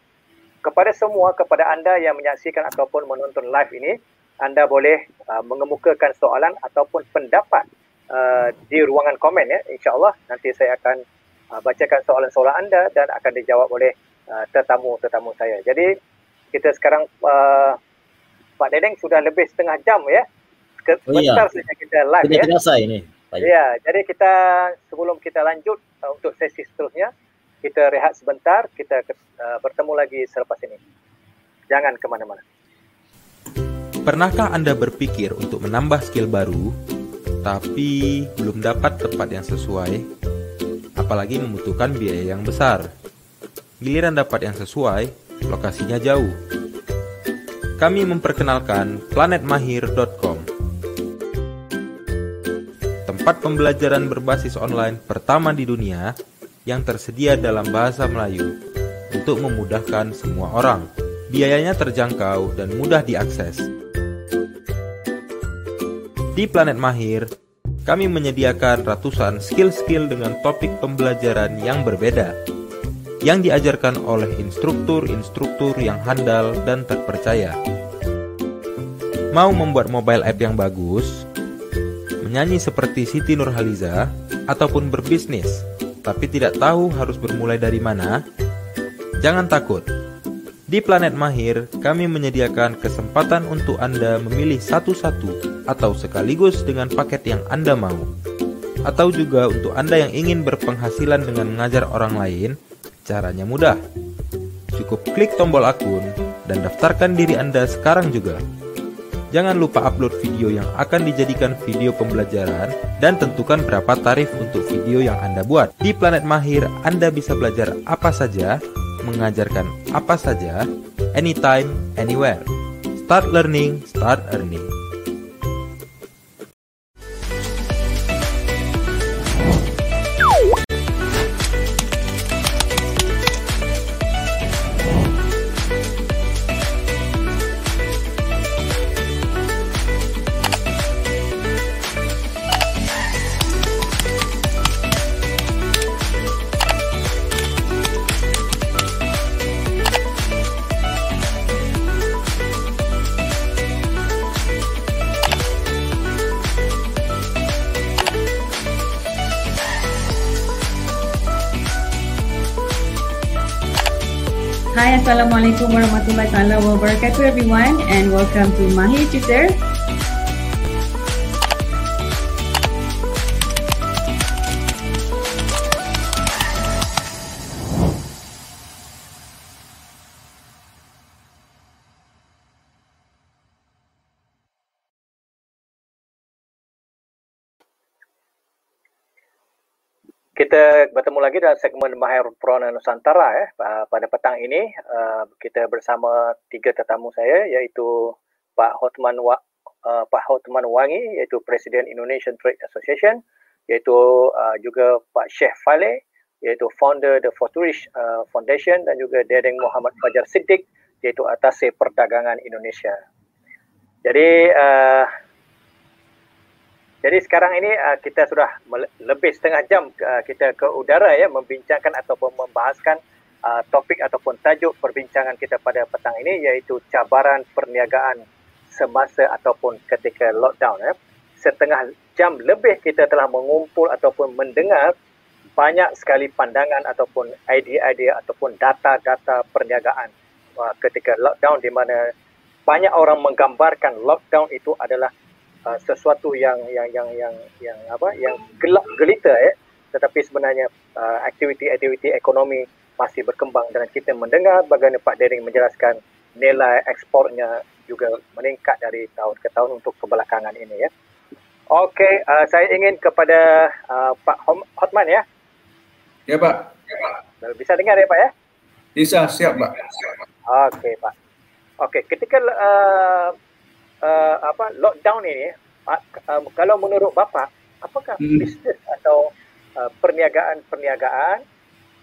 kepada semua, kepada anda yang menyaksikan ataupun menonton live ini, anda boleh uh, mengemukakan soalan ataupun pendapat uh, di ruangan komen ya. InsyaAllah nanti saya akan uh, bacakan soalan-soalan anda dan akan dijawab oleh uh, tetamu-tetamu saya. Jadi kita sekarang uh, Pak Dedeng sudah lebih setengah jam ya oh, iya. saja kita live Tidak ya. terasa ini. Ya, jadi kita sebelum kita lanjut uh, untuk sesi seterusnya, kita rehat sebentar, kita uh, bertemu lagi selepas ini. Jangan kemana-mana. Pernahkah Anda berpikir untuk menambah skill baru, tapi belum dapat tempat yang sesuai, apalagi membutuhkan biaya yang besar? Giliran dapat yang sesuai, lokasinya jauh. Kami memperkenalkan planetmahir.com tempat pembelajaran berbasis online pertama di dunia yang tersedia dalam bahasa Melayu untuk memudahkan semua orang. Biayanya terjangkau dan mudah diakses. Di Planet Mahir, kami menyediakan ratusan skill-skill dengan topik pembelajaran yang berbeda yang diajarkan oleh instruktur-instruktur yang handal dan terpercaya. Mau membuat mobile app yang bagus? Menyanyi seperti Siti Nurhaliza ataupun berbisnis tapi tidak tahu harus bermulai dari mana? Jangan takut. Di Planet Mahir, kami menyediakan kesempatan untuk Anda memilih satu-satu atau sekaligus dengan paket yang Anda mau. Atau juga untuk Anda yang ingin berpenghasilan dengan mengajar orang lain, caranya mudah. Cukup klik tombol akun dan daftarkan diri Anda sekarang juga. Jangan lupa upload video yang akan dijadikan video pembelajaran dan tentukan berapa tarif untuk video yang Anda buat. Di Planet Mahir, Anda bisa belajar apa saja, mengajarkan apa saja, anytime, anywhere. Start learning, start earning. Assalamualaikum warahmatullahi wabarakatuh everyone and welcome to Mahir Tutor. Lagi dalam segmen Mahir Prona Nusantara eh. Pada petang ini uh, kita bersama tiga tetamu saya iaitu Pak Hotman Wa, uh, Pak Hotman Wangi iaitu Presiden Indonesian Trade Association iaitu uh, juga Pak Sheikh Fale iaitu founder The Futurish uh, Foundation dan juga Dedeng Muhammad Fajar Siddiq iaitu Atase Perdagangan Indonesia. Jadi uh, jadi sekarang ini uh, kita sudah lebih setengah jam uh, kita ke udara ya membincangkan ataupun membahaskan uh, topik ataupun tajuk perbincangan kita pada petang ini iaitu cabaran perniagaan semasa ataupun ketika lockdown ya. Setengah jam lebih kita telah mengumpul ataupun mendengar banyak sekali pandangan ataupun idea-idea ataupun data-data perniagaan uh, ketika lockdown di mana banyak orang menggambarkan lockdown itu adalah uh, sesuatu yang yang yang yang yang apa yang gelap gelita ya tetapi sebenarnya uh, aktiviti-aktiviti ekonomi masih berkembang dan kita mendengar bagaimana Pak Dering menjelaskan nilai ekspornya juga meningkat dari tahun ke tahun untuk kebelakangan ini ya. Okey, uh, saya ingin kepada uh, Pak Hotman ya. Ya Pak. Bisa dengar ya Pak ya? Bisa, siap Pak. Okey Pak. Okey, ketika uh, uh, apa lockdown ini uh, uh, kalau menurut bapa apakah hmm. bisnes atau uh, perniagaan-perniagaan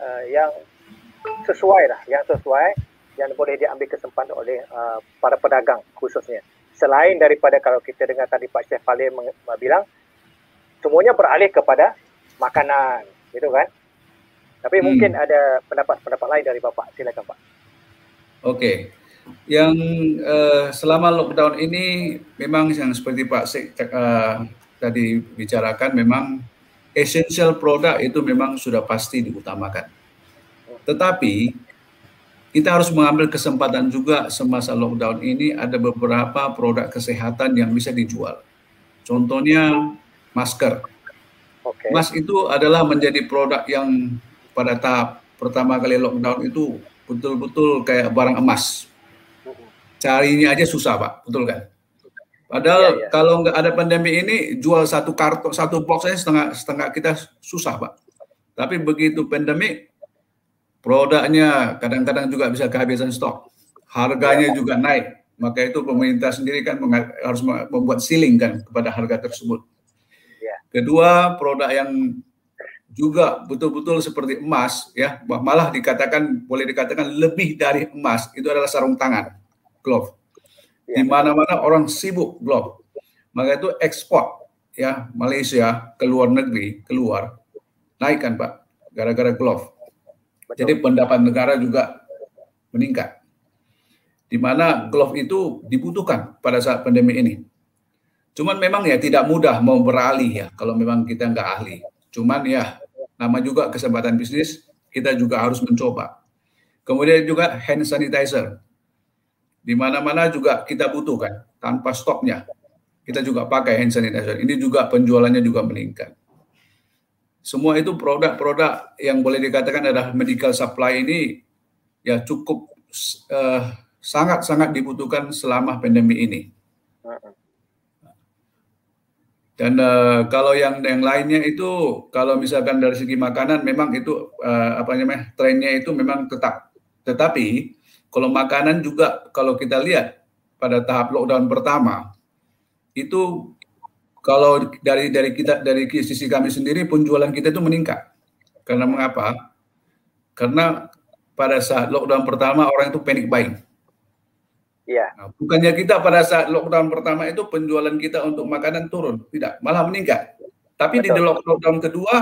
uh, yang sesuai lah yang sesuai yang boleh diambil kesempatan oleh uh, para pedagang khususnya. Selain daripada kalau kita dengar tadi Pak Syekh Falim bilang semuanya beralih kepada makanan gitu kan? Tapi hmm. mungkin ada pendapat-pendapat lain dari Bapak silakan Pak. Okey yang uh, selama lockdown ini memang yang seperti Pak Sek uh, tadi bicarakan memang essential product itu memang sudah pasti diutamakan. Tetapi kita harus mengambil kesempatan juga semasa lockdown ini ada beberapa produk kesehatan yang bisa dijual. Contohnya masker. Okay. Mas itu adalah menjadi produk yang pada tahap pertama kali lockdown itu betul-betul kayak barang emas carinya aja susah pak, betul kan? Padahal ya, ya. kalau nggak ada pandemi ini jual satu kartu satu box saja setengah setengah kita susah pak. Tapi begitu pandemi produknya kadang-kadang juga bisa kehabisan stok, harganya ya. juga naik. Maka itu pemerintah sendiri kan harus membuat ceiling kan kepada harga tersebut. Ya. Kedua produk yang juga betul-betul seperti emas ya malah dikatakan boleh dikatakan lebih dari emas itu adalah sarung tangan glove. Ya. Di mana-mana orang sibuk glove. Maka itu ekspor ya Malaysia ke luar negeri, keluar naikkan Pak gara-gara glove. Betul. Jadi pendapat negara juga meningkat. Di mana glove itu dibutuhkan pada saat pandemi ini. Cuman memang ya tidak mudah mau beralih ya kalau memang kita nggak ahli. Cuman ya nama juga kesempatan bisnis kita juga harus mencoba. Kemudian juga hand sanitizer di mana-mana juga kita butuhkan tanpa stoknya. Kita juga pakai hand sanitizer. Ini juga penjualannya juga meningkat. Semua itu produk-produk yang boleh dikatakan adalah medical supply ini ya cukup eh, sangat-sangat uh, dibutuhkan selama pandemi ini. Dan uh, kalau yang yang lainnya itu kalau misalkan dari segi makanan memang itu uh, apa namanya trennya itu memang tetap. Tetapi kalau makanan juga kalau kita lihat pada tahap lockdown pertama itu kalau dari dari kita dari sisi kami sendiri penjualan kita itu meningkat. Karena mengapa? Karena pada saat lockdown pertama orang itu panic buying. Iya. Nah, bukannya kita pada saat lockdown pertama itu penjualan kita untuk makanan turun, tidak, malah meningkat. Tapi Betul. di lockdown kedua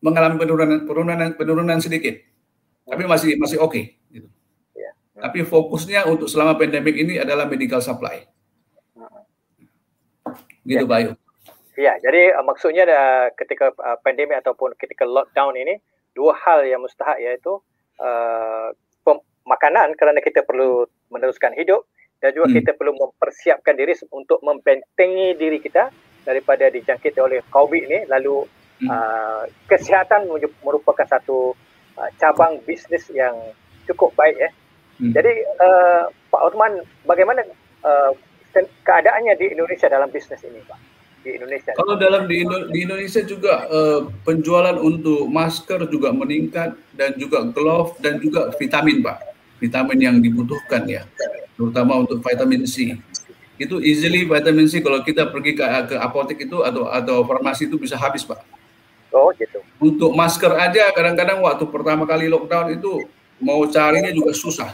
mengalami penurunan penurunan penurunan sedikit. Tapi masih masih oke okay. Tapi fokusnya untuk selama pandemik ini adalah medical supply. Gitu, ya. Bayu. Ya, jadi uh, maksudnya uh, ketika uh, pandemi ataupun ketika lockdown ini dua hal yang mustahak yaitu uh, makanan makanan kerana kita perlu meneruskan hidup dan juga hmm. kita perlu mempersiapkan diri untuk membentengi diri kita daripada dijangkiti oleh COVID ini lalu hmm. uh, kesihatan merupakan satu uh, cabang bisnes yang cukup baik ya. Hmm. Jadi uh, Pak Osman bagaimana uh, keadaannya di Indonesia dalam bisnes ini Pak? Di Indonesia. Kalau dalam di, Indo di Indonesia juga uh, penjualan untuk masker juga meningkat dan juga glove dan juga vitamin Pak. Vitamin yang dibutuhkan ya terutama untuk vitamin C. Itu easily vitamin C kalau kita pergi ke, ke apotek itu atau atau farmasi itu bisa habis, Pak. Oh, gitu. Untuk masker aja kadang-kadang waktu pertama kali lockdown itu mau carinya juga susah.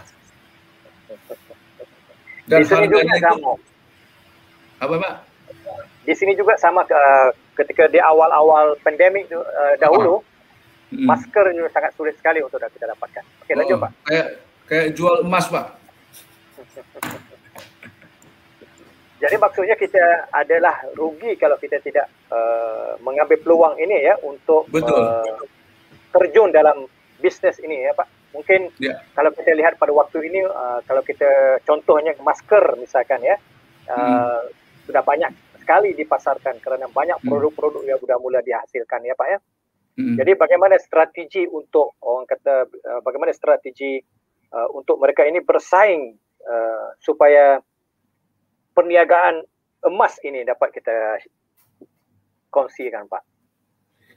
Dan di sini juga itu, sama. Apa, Pak? Di sini juga sama ke, ketika di awal-awal pandemi itu uh, dahulu, oh. hmm. masker juga sangat sulit sekali untuk kita dapatkan. Oke, lanjut, oh, Pak. Kayak kayak jual emas, Pak jadi maksudnya kita adalah rugi kalau kita tidak uh, mengambil peluang ini ya untuk Uh, terjun dalam bisnes ini ya Pak. Mungkin yeah. kalau kita lihat pada waktu ini uh, kalau kita contohnya masker misalkan ya uh, hmm. sudah banyak sekali dipasarkan kerana banyak hmm. produk-produk yang sudah mula dihasilkan ya Pak ya. Hmm. Jadi bagaimana strategi untuk orang kata uh, bagaimana strategi uh, untuk mereka ini bersaing uh, supaya perniagaan emas ini dapat kita kongsikan Pak?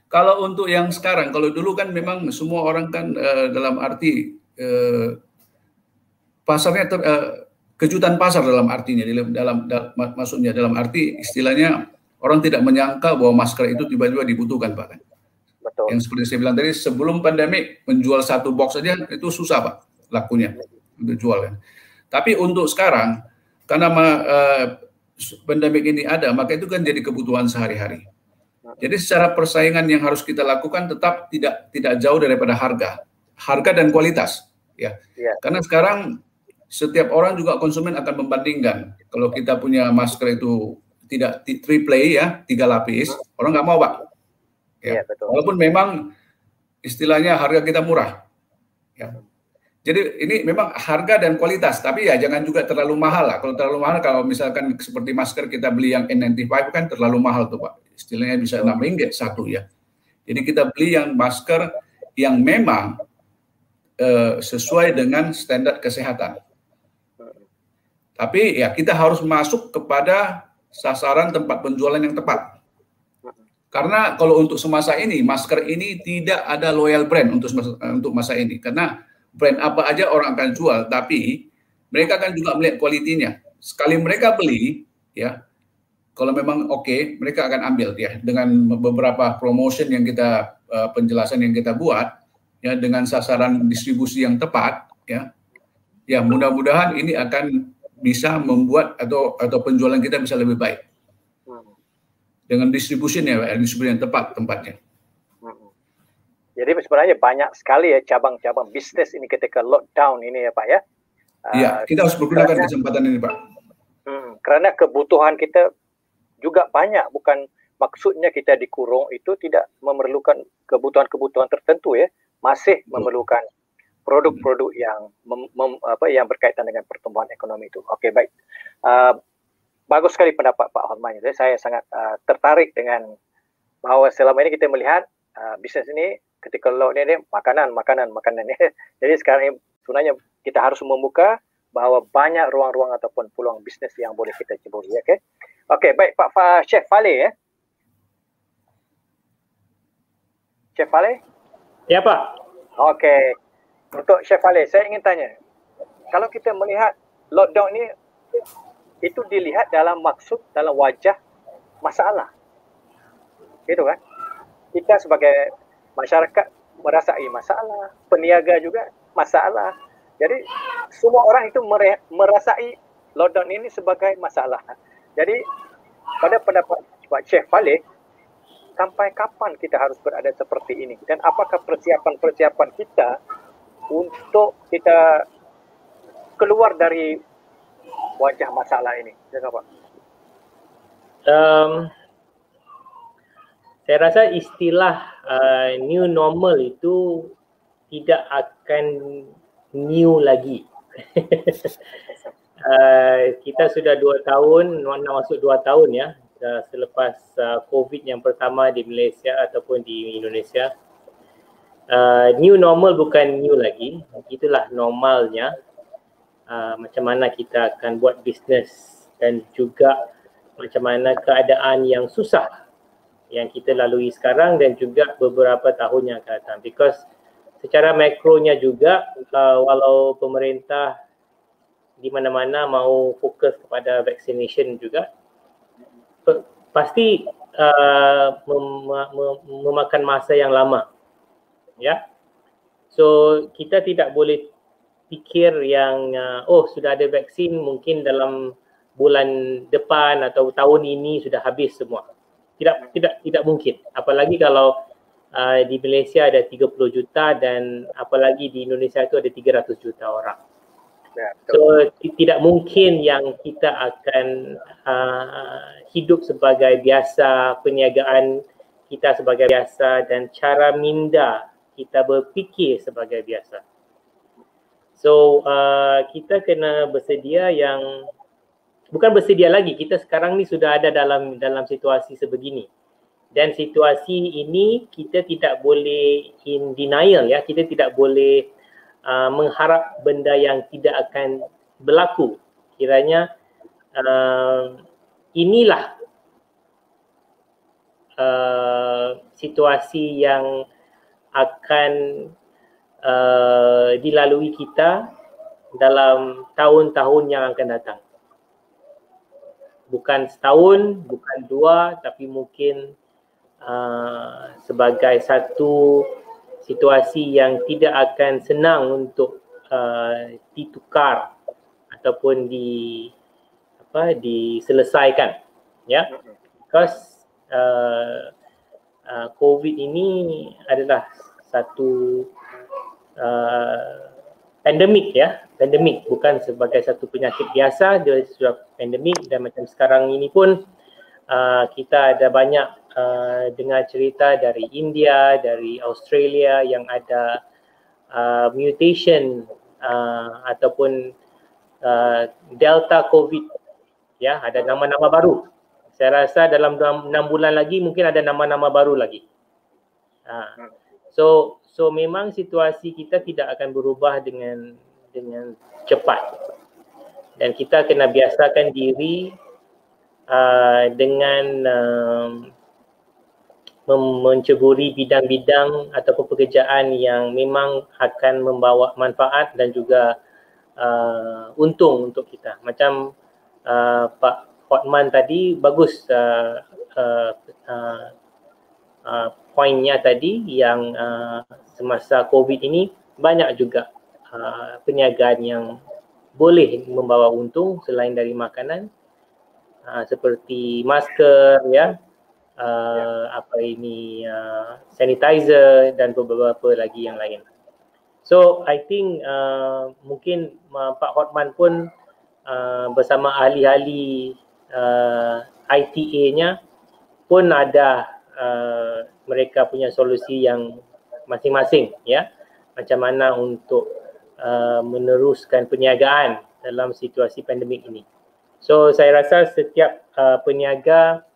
Kalau untuk yang sekarang, kalau dulu kan memang semua orang kan uh, dalam arti uh, pasarnya ter, uh, kejutan pasar dalam artinya dalam, dalam dal, maksudnya dalam arti istilahnya orang tidak menyangka bahwa masker itu tiba-tiba dibutuhkan Pak kan. Betul. Yang seperti saya bilang tadi sebelum pandemi menjual satu box saja itu susah Pak lakunya untuk jual kan. Tapi untuk sekarang karena uh, pandemik ini ada, maka itu kan jadi kebutuhan sehari-hari. Jadi secara persaingan yang harus kita lakukan tetap tidak tidak jauh daripada harga, harga dan kualitas, ya. ya. Karena sekarang setiap orang juga konsumen akan membandingkan. Kalau kita punya masker itu tidak triple ya, tiga lapis, hmm. orang nggak mau pak. Ya. ya betul. Walaupun memang istilahnya harga kita murah. Ya. Jadi ini memang harga dan kualitas, tapi ya jangan juga terlalu mahal lah. Kalau terlalu mahal, kalau misalkan seperti masker kita beli yang N95 kan terlalu mahal tuh Pak. Istilahnya bisa 6 ringgit satu ya. Jadi kita beli yang masker yang memang eh, sesuai dengan standar kesehatan. Tapi ya kita harus masuk kepada sasaran tempat penjualan yang tepat. Karena kalau untuk semasa ini, masker ini tidak ada loyal brand untuk untuk masa ini. Karena brand apa aja orang akan jual, tapi mereka akan juga melihat kualitinya. Sekali mereka beli, ya, kalau memang oke, okay, mereka akan ambil ya dengan beberapa promotion yang kita uh, penjelasan yang kita buat, ya dengan sasaran distribusi yang tepat, ya, ya mudah-mudahan ini akan bisa membuat atau atau penjualan kita bisa lebih baik dengan distribusi ya, distribusi yang tepat tempatnya. Jadi sebenarnya banyak sekali ya cabang-cabang bisnis ini ketika lockdown ini ya Pak ya. Iya, uh, kita harus menggunakan karena, kesempatan ini Pak. Hmm, karena kebutuhan kita juga banyak, bukan maksudnya kita dikurung itu tidak memerlukan kebutuhan-kebutuhan tertentu ya, masih memerlukan produk-produk yang mem, mem, apa yang berkaitan dengan pertumbuhan ekonomi itu. Oke, baik. Uh, bagus sekali pendapat Pak Horman. Saya sangat uh, tertarik dengan bahwa selama ini kita melihat uh, bisnis ini ketika lock ni, ni makanan, makanan, makanan. Jadi sekarang ini sebenarnya kita harus membuka bahawa banyak ruang-ruang ataupun peluang bisnes yang boleh kita ceburi. Okay? okay, baik Pak Fa Chef Fale ya. Chef Fale? Ya Pak. Okay. Untuk Chef Fale, saya ingin tanya. Kalau kita melihat lockdown ini, itu dilihat dalam maksud, dalam wajah masalah. Itu kan? Kita sebagai masyarakat merasai masalah, peniaga juga masalah. Jadi semua orang itu merasai lockdown ini sebagai masalah. Jadi pada pendapat Pak Chef Falik, sampai kapan kita harus berada seperti ini? Dan apakah persiapan-persiapan kita untuk kita keluar dari wajah masalah ini? Jangan Pak. Um, saya rasa istilah uh, new normal itu tidak akan new lagi. uh, kita sudah dua tahun, nak masuk dua tahun ya uh, selepas uh, COVID yang pertama di Malaysia ataupun di Indonesia. Uh, new normal bukan new lagi, itulah normalnya uh, macam mana kita akan buat bisnes dan juga macam mana keadaan yang susah yang kita lalui sekarang dan juga beberapa tahun yang akan datang. Because secara makronya juga uh, walau pemerintah di mana-mana mau fokus kepada vaccination juga pasti uh, mem- mem- memakan masa yang lama. Ya? So kita tidak boleh fikir yang uh, oh sudah ada vaksin mungkin dalam bulan depan atau tahun ini sudah habis semua tidak tidak tidak mungkin apalagi kalau uh, di Malaysia ada 30 juta dan apalagi di Indonesia itu ada 300 juta orang. Ya, so tidak mungkin yang kita akan uh, hidup sebagai biasa, perniagaan kita sebagai biasa dan cara minda kita berfikir sebagai biasa. So uh, kita kena bersedia yang bukan bersedia lagi, kita sekarang ni sudah ada dalam dalam situasi sebegini. Dan situasi ini kita tidak boleh in denial ya. Kita tidak boleh uh, mengharap benda yang tidak akan berlaku. Kiranya uh, inilah uh, situasi yang akan uh, dilalui kita dalam tahun-tahun yang akan datang bukan setahun bukan dua tapi mungkin Uh, sebagai satu situasi yang tidak akan senang untuk uh, ditukar ataupun di apa diselesaikan ya. Because uh, uh, covid ini adalah satu uh, pandemik ya pandemik bukan sebagai satu penyakit biasa dia sudah pandemik dan macam sekarang ini pun uh, kita ada banyak Uh, dengar cerita dari India, dari Australia yang ada uh, mutation uh, ataupun uh, Delta COVID. Ya, ada nama-nama baru. Saya rasa dalam enam bulan lagi mungkin ada nama-nama baru lagi. Uh, so so memang situasi kita tidak akan berubah dengan dengan cepat. Dan kita kena biasakan diri uh, dengan um, menceburi bidang-bidang ataupun pekerjaan yang memang akan membawa manfaat dan juga uh, untung untuk kita. Macam uh, Pak Hotman tadi bagus uh, uh, uh, uh, poinnya tadi yang uh, semasa COVID ini banyak juga uh, perniagaan yang boleh membawa untung selain dari makanan uh, seperti masker ya uh, apa ini uh, sanitizer dan beberapa lagi yang lain. So I think uh, mungkin uh, Pak Hotman pun uh, bersama ahli-ahli uh, ITA-nya pun ada uh, mereka punya solusi yang masing-masing ya macam mana untuk uh, meneruskan perniagaan dalam situasi pandemik ini. So saya rasa setiap uh, peniaga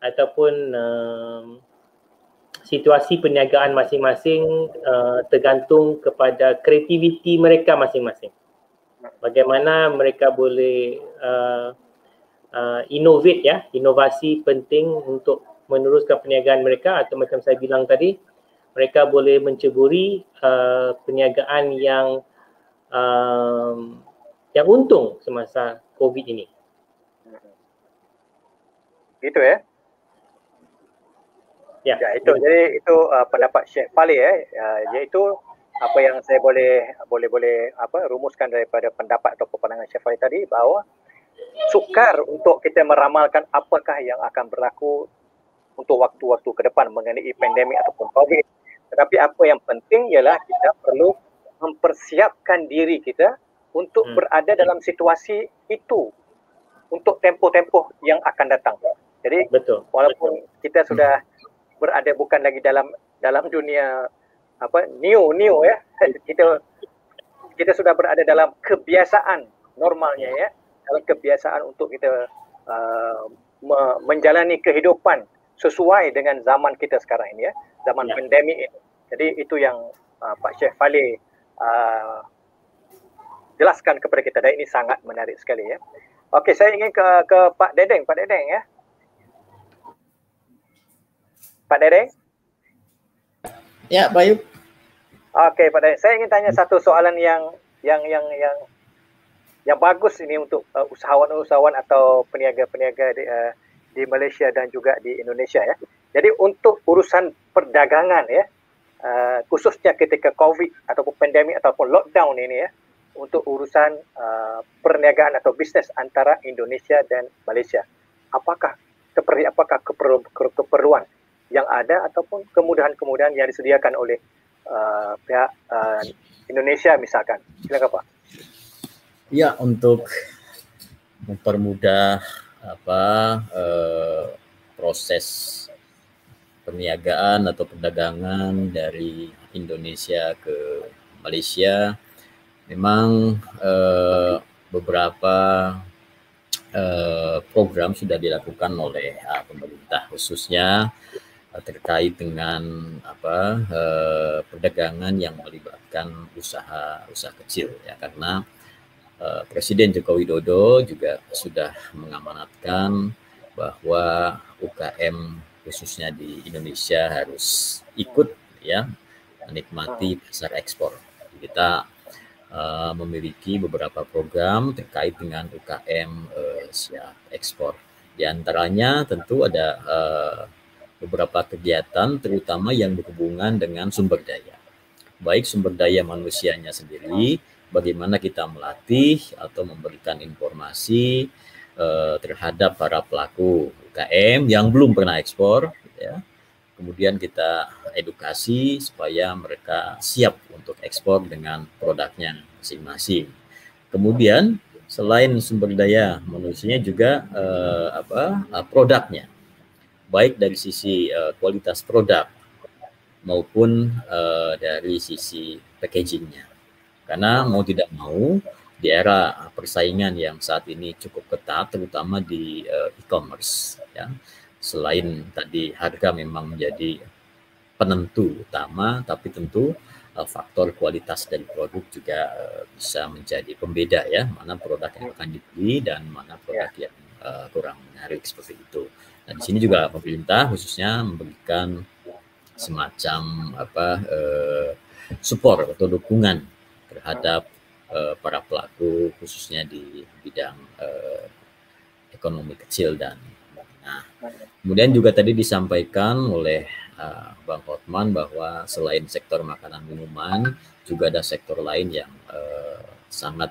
ataupun uh, situasi perniagaan masing-masing uh, tergantung kepada kreativiti mereka masing-masing. Bagaimana mereka boleh uh, uh, innovate ya, inovasi penting untuk meneruskan perniagaan mereka atau macam saya bilang tadi, mereka boleh menceburi uh, perniagaan yang uh, yang untung semasa COVID ini. Itu ya. Ya, ya itu jadi itu uh, pendapat Syekh Fali eh uh, iaitu apa yang saya boleh boleh boleh apa rumuskan daripada pendapat atau pandangan Syekh Fali tadi bahawa sukar untuk kita meramalkan apakah yang akan berlaku untuk waktu-waktu ke depan mengenai pandemik ataupun COVID. Tetapi apa yang penting ialah kita perlu mempersiapkan diri kita untuk hmm. berada dalam situasi itu untuk tempoh-tempoh yang akan datang. Jadi Betul. walaupun Betul. kita sudah berada bukan lagi dalam dalam dunia apa new new ya kita kita sudah berada dalam kebiasaan normalnya ya, dalam kebiasaan untuk kita uh, me- menjalani kehidupan sesuai dengan zaman kita sekarang ini ya, zaman ya. pandemik ini. Jadi itu yang uh, Pak Syekh Fali uh, jelaskan kepada kita dan ini sangat menarik sekali ya. Okey, saya ingin ke ke Pak Dedeng, Pak Dedeng ya. Pak Dedeng? Ya, Bayu. Okey, Pak Dedeng. Saya ingin tanya satu soalan yang yang yang yang yang bagus ini untuk uh, usahawan-usahawan atau peniaga-peniaga di, uh, di Malaysia dan juga di Indonesia ya. Jadi untuk urusan perdagangan ya, uh, khususnya ketika COVID ataupun pandemik ataupun lockdown ini ya, untuk urusan uh, perniagaan atau bisnes antara Indonesia dan Malaysia. Apakah seperti apakah keperlu, keperluan yang ada ataupun kemudahan-kemudahan yang disediakan oleh uh, pihak uh, Indonesia misalkan? Silakan Pak. Ya untuk mempermudah apa uh, proses perniagaan atau perdagangan dari Indonesia ke Malaysia. Memang uh, beberapa uh, program sudah dilakukan oleh uh, pemerintah khususnya uh, terkait dengan apa uh, perdagangan yang melibatkan usaha-usaha kecil ya. Karena uh, Presiden Joko Widodo juga sudah mengamanatkan bahwa UKM khususnya di Indonesia harus ikut ya menikmati pasar ekspor. Kita uh, memiliki beberapa program terkait dengan UKM uh, siap ekspor. Di antaranya tentu ada uh, beberapa kegiatan terutama yang berhubungan dengan sumber daya. Baik sumber daya manusianya sendiri, bagaimana kita melatih atau memberikan informasi uh, terhadap para pelaku UKM yang belum pernah ekspor ya kemudian kita edukasi supaya mereka siap untuk ekspor dengan produknya masing-masing. Kemudian selain sumber daya manusianya juga uh, apa uh, produknya, baik dari sisi uh, kualitas produk maupun uh, dari sisi packagingnya. Karena mau tidak mau di era persaingan yang saat ini cukup ketat, terutama di uh, e-commerce, ya selain tadi harga memang menjadi penentu utama, tapi tentu uh, faktor kualitas dari produk juga uh, bisa menjadi pembeda ya, mana produk yang akan dibeli dan mana produk ya. yang uh, kurang menarik seperti itu. Dan di sini juga pemerintah khususnya memberikan semacam apa uh, support atau dukungan terhadap uh, para pelaku khususnya di bidang uh, ekonomi kecil dan Nah, kemudian juga tadi disampaikan oleh uh, Bang Hotman bahwa selain sektor makanan minuman, juga ada sektor lain yang uh, sangat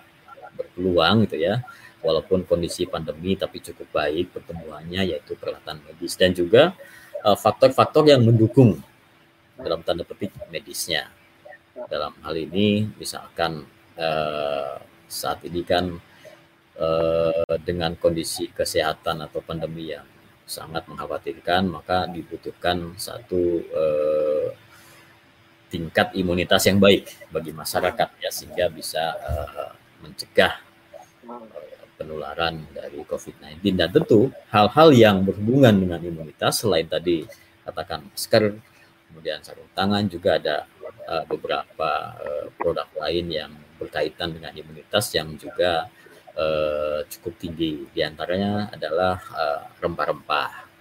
berpeluang gitu ya. Walaupun kondisi pandemi tapi cukup baik pertumbuhannya yaitu peralatan medis dan juga faktor-faktor uh, yang mendukung dalam tanda petik medisnya. Dalam hal ini misalkan uh, saat ini kan uh, dengan kondisi kesehatan atau pandemi yang sangat mengkhawatirkan, maka dibutuhkan satu eh, tingkat imunitas yang baik bagi masyarakat ya sehingga bisa eh, mencegah eh, penularan dari COVID-19 dan tentu hal-hal yang berhubungan dengan imunitas selain tadi katakan masker, kemudian sarung tangan juga ada uh, beberapa uh, produk lain yang berkaitan dengan imunitas yang juga uh, cukup tinggi. Di antaranya adalah rempah-rempah.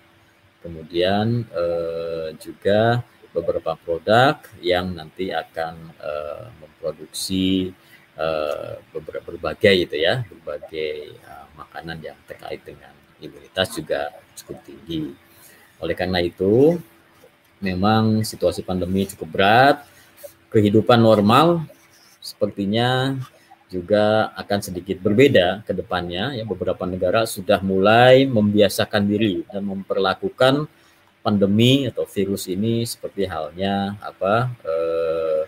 Kemudian uh, juga beberapa produk yang nanti akan uh, memproduksi uh, berbagai itu ya, berbagai uh, makanan yang terkait dengan imunitas juga cukup tinggi. Oleh karena itu, memang situasi pandemi cukup berat, kehidupan normal sepertinya juga akan sedikit berbeda ke depannya. Ya beberapa negara sudah mulai membiasakan diri dan memperlakukan pandemi atau virus ini seperti halnya apa eh,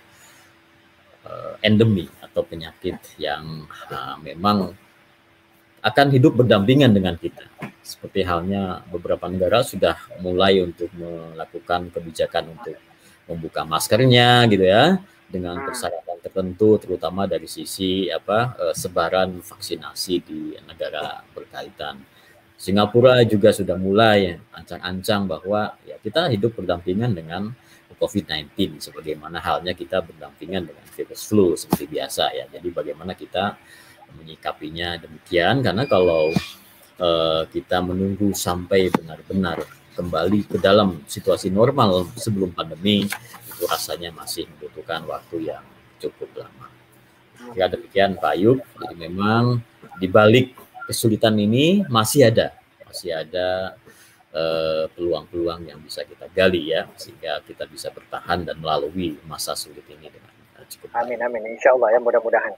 eh, endemi atau penyakit yang uh, memang akan hidup berdampingan dengan kita seperti halnya beberapa negara sudah mulai untuk melakukan kebijakan untuk membuka maskernya gitu ya dengan persyaratan tertentu terutama dari sisi apa uh, sebaran vaksinasi di negara berkaitan. Singapura juga sudah mulai ancang-ancang bahwa ya kita hidup berdampingan dengan COVID-19 sebagaimana halnya kita berdampingan dengan virus flu seperti biasa ya. Jadi bagaimana kita menyikapinya demikian karena kalau uh, kita menunggu sampai benar-benar kembali ke dalam situasi normal sebelum pandemi itu rasanya masih membutuhkan waktu yang cukup lama. Ya demikian Pak Ayub. Jadi memang di balik kesulitan ini masih ada masih ada eh, peluang-peluang uh, yang bisa kita gali ya sehingga kita bisa bertahan dan melalui masa sulit ini dengan uh, cukup. Amin amin insya Allah ya mudah-mudahan.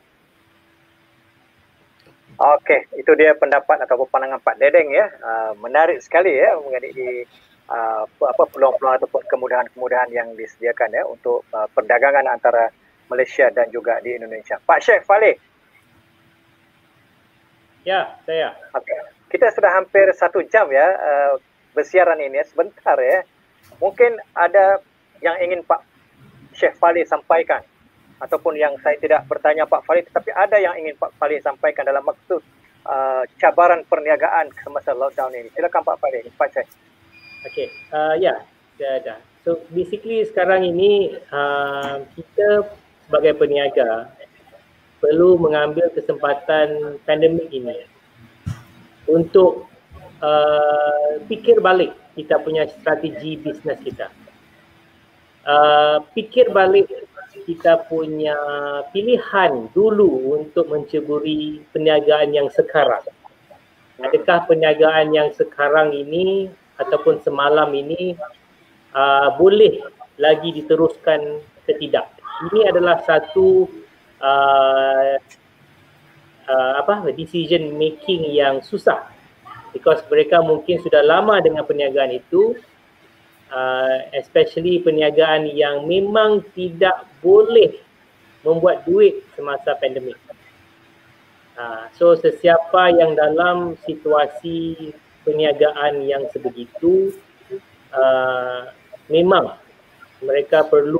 Oke, itu dia pendapat atau pandangan Pak Dedeng ya. Uh, menarik sekali ya mengenai uh, apa peluang-peluang ataupun kemudahan-kemudahan yang disediakan ya untuk uh, perdagangan antara Malaysia dan juga di Indonesia. Pak Syekh Faleh. Ya, saya. Oke kita sudah hampir satu jam ya uh, bersiaran ini ya. sebentar ya. Mungkin ada yang ingin Pak Syekh Fali sampaikan ataupun yang saya tidak bertanya Pak Fali tetapi ada yang ingin Pak Fali sampaikan dalam maksud uh, cabaran perniagaan semasa lockdown ini. Silakan Pak Fali, Pak Syekh. Okey, uh, ya, yeah, ada. So basically sekarang ini uh, kita sebagai peniaga perlu mengambil kesempatan pandemik ini untuk uh, fikir balik kita punya strategi bisnes kita. Uh, fikir balik kita punya pilihan dulu untuk menceburi perniagaan yang sekarang. Adakah perniagaan yang sekarang ini ataupun semalam ini uh, boleh lagi diteruskan ke tidak? Ini adalah satu uh, uh, apa decision making yang susah because mereka mungkin sudah lama dengan perniagaan itu uh, especially perniagaan yang memang tidak boleh membuat duit semasa pandemik. Uh, so sesiapa yang dalam situasi perniagaan yang sebegitu uh, memang mereka perlu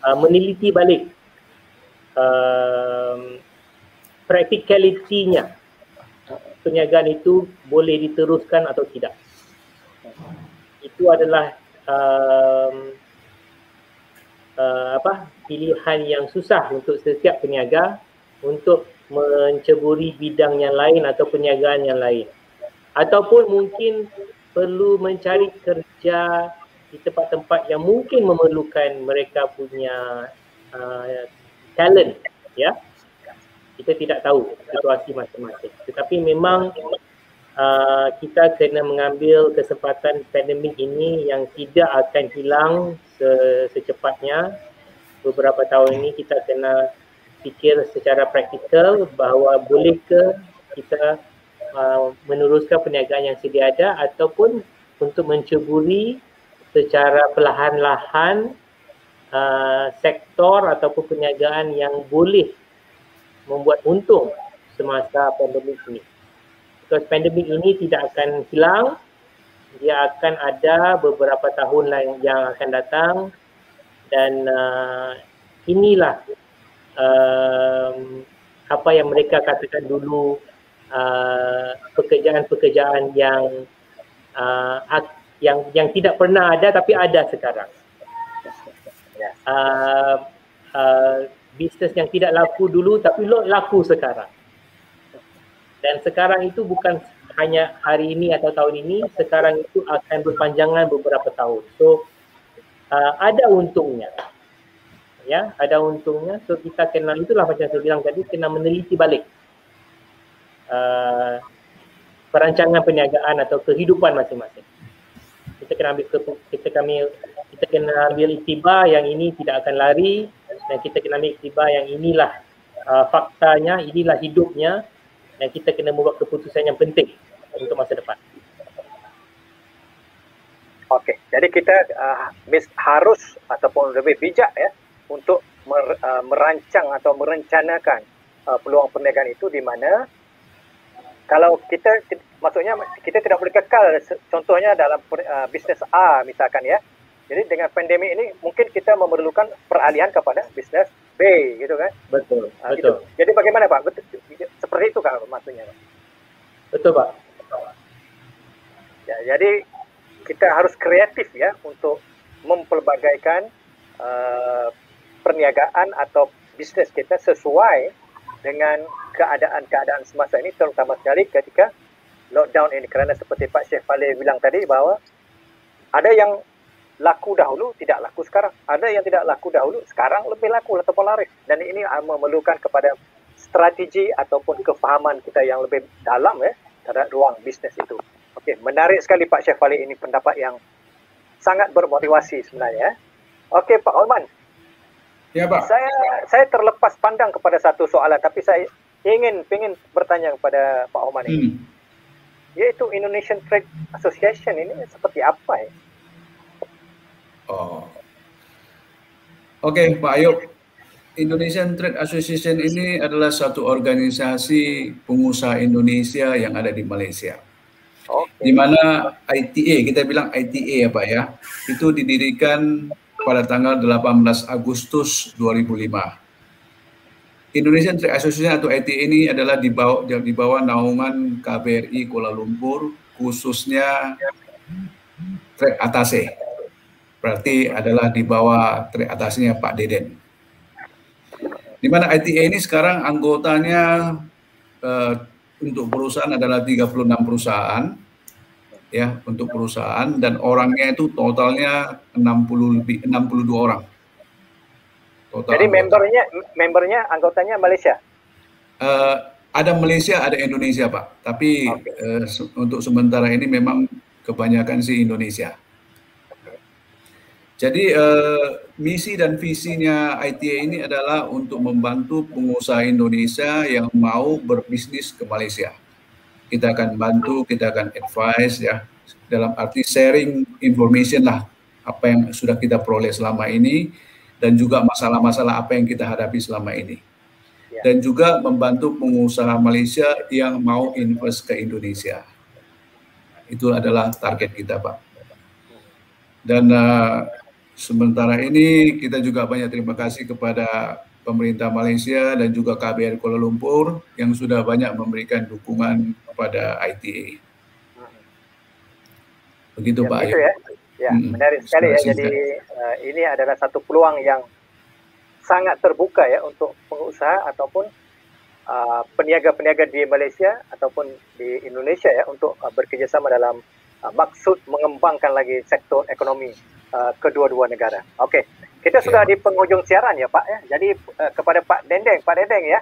uh, meneliti balik uh, practicality-nya perniagaan itu boleh diteruskan atau tidak. Itu adalah um, uh, apa pilihan yang susah untuk setiap peniaga untuk menceburi bidang yang lain atau perniagaan yang lain. Ataupun mungkin perlu mencari kerja di tempat-tempat yang mungkin memerlukan mereka punya uh, talent ya kita tidak tahu situasi masing-masing. Tetapi memang uh, kita kena mengambil kesempatan pandemik ini yang tidak akan hilang se- secepatnya. Beberapa tahun ini kita kena fikir secara praktikal bahawa bolehkah kita uh, meneruskan perniagaan yang sedia ada ataupun untuk menceburi secara perlahan-lahan uh, sektor ataupun perniagaan yang boleh membuat untung semasa pandemik ini. Because pandemik ini tidak akan hilang, dia akan ada beberapa tahun lain yang akan datang dan uh, inilah um, apa yang mereka katakan dulu uh, pekerjaan-pekerjaan yang uh, yang yang tidak pernah ada tapi ada sekarang. Uh, uh, bisnes yang tidak laku dulu tapi laku sekarang. Dan sekarang itu bukan hanya hari ini atau tahun ini, sekarang itu akan berpanjangan beberapa tahun. So uh, ada untungnya. Ya, ada untungnya. So kita kena itulah macam saya bilang tadi kena meneliti balik uh, perancangan perniagaan atau kehidupan masing-masing. Kita kena ambil kita kami kita kena ambil iktibar yang ini tidak akan lari dan kita kena ambil iktibar yang inilah uh, faktanya, inilah hidupnya dan kita kena membuat keputusan yang penting untuk masa depan. Okey, jadi kita uh, harus ataupun lebih bijak ya untuk mer, uh, merancang atau merencanakan uh, peluang perniagaan itu di mana kalau kita maksudnya kita tidak boleh kekal contohnya dalam uh, bisnes A misalkan ya Jadi dengan pandemi ini mungkin kita memerlukan peralihan kepada bisnis B gitu kan? Betul. Ah, betul. Gitu. Jadi bagaimana Pak? Betul, seperti itu kan maksudnya Pak? Betul Pak. Ya, jadi kita harus kreatif ya untuk mempelbagaikan uh, perniagaan atau bisnis kita sesuai dengan keadaan-keadaan semasa ini terutama sekali ketika lockdown ini kerana seperti Pak Syekh Faleh bilang tadi bahawa ada yang laku dahulu tidak laku sekarang ada yang tidak laku dahulu sekarang lebih laku ataupun laris dan ini memerlukan kepada strategi ataupun kefahaman kita yang lebih dalam ya terhadap ruang bisnes itu okey menarik sekali Pak Syekh Faleh ini pendapat yang sangat bermotivasi sebenarnya okey Pak Olman Ya Pak. Saya saya terlepas pandang kepada satu soalan tapi saya ingin ingin bertanya kepada Pak Oman ini. Hmm. Yaitu Indonesian Trade Association ini seperti apa ya? Oh. Oke, okay, Pak Ayub. Indonesian Trade Association ini adalah satu organisasi pengusaha Indonesia yang ada di Malaysia. Okay. Di mana ITA, kita bilang ITA ya Pak ya, itu didirikan pada tanggal 18 Agustus 2005. Indonesian Trade Association atau ITA ini adalah di bawah, di bawah naungan KBRI Kuala Lumpur, khususnya Trade Atase. Berarti adalah di bawah Trade Atasnya Pak Deden. Di mana ITA ini sekarang anggotanya uh, untuk perusahaan adalah 36 perusahaan ya untuk perusahaan dan orangnya itu totalnya 60 lebih 62 orang. Total Jadi anggota. membernya membernya anggotanya Malaysia. Uh, ada Malaysia, ada Indonesia, Pak. Tapi okay. uh, eh, untuk sementara ini memang kebanyakan sih Indonesia. Jadi uh, misi dan visinya ITA ini adalah untuk membantu pengusaha Indonesia yang mau berbisnis ke Malaysia kita akan bantu, kita akan advise ya dalam arti sharing information lah apa yang sudah kita peroleh selama ini dan juga masalah-masalah apa yang kita hadapi selama ini. Ya. Dan juga membantu pengusaha Malaysia yang mau invest ke Indonesia. Itu adalah target kita, Pak. Dan uh, sementara ini kita juga banyak terima kasih kepada pemerintah Malaysia dan juga KBR Kuala Lumpur yang sudah banyak memberikan dukungan kepada ITA. Begitu ya, Pak. Begitu ya. Ya, hmm, menarik sekali ya. Jadi uh, ini adalah satu peluang yang sangat terbuka ya untuk pengusaha ataupun uh, peniaga-peniaga di Malaysia ataupun di Indonesia ya untuk uh, bekerjasama dalam uh, maksud mengembangkan lagi sektor ekonomi uh, kedua-dua negara. Okey. Kita sudah di penghujung siaran ya Pak ya. Jadi uh, kepada Pak Dendeng, Pak Dendeng ya.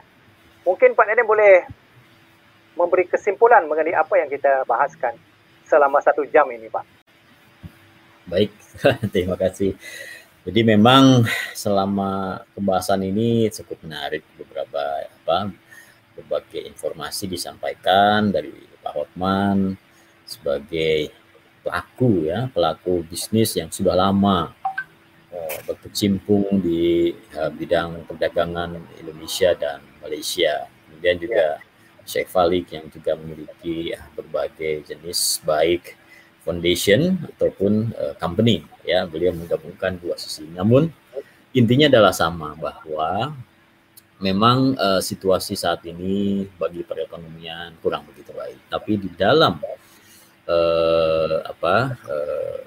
Mungkin Pak Dendeng boleh memberi kesimpulan mengenai apa yang kita bahaskan selama satu jam ini Pak. Baik, terima kasih. Jadi memang selama pembahasan ini cukup menarik beberapa apa berbagai informasi disampaikan dari Pak Hotman sebagai pelaku ya pelaku bisnis yang sudah lama Eh, berkecimpung di uh, bidang perdagangan Indonesia dan Malaysia. Kemudian juga Sheikh Falik yang juga memiliki uh, berbagai jenis baik foundation ataupun uh, company ya beliau menggabungkan dua sisi. Namun intinya adalah sama bahwa memang uh, situasi saat ini bagi perekonomian kurang begitu baik. Tapi di dalam uh, apa uh,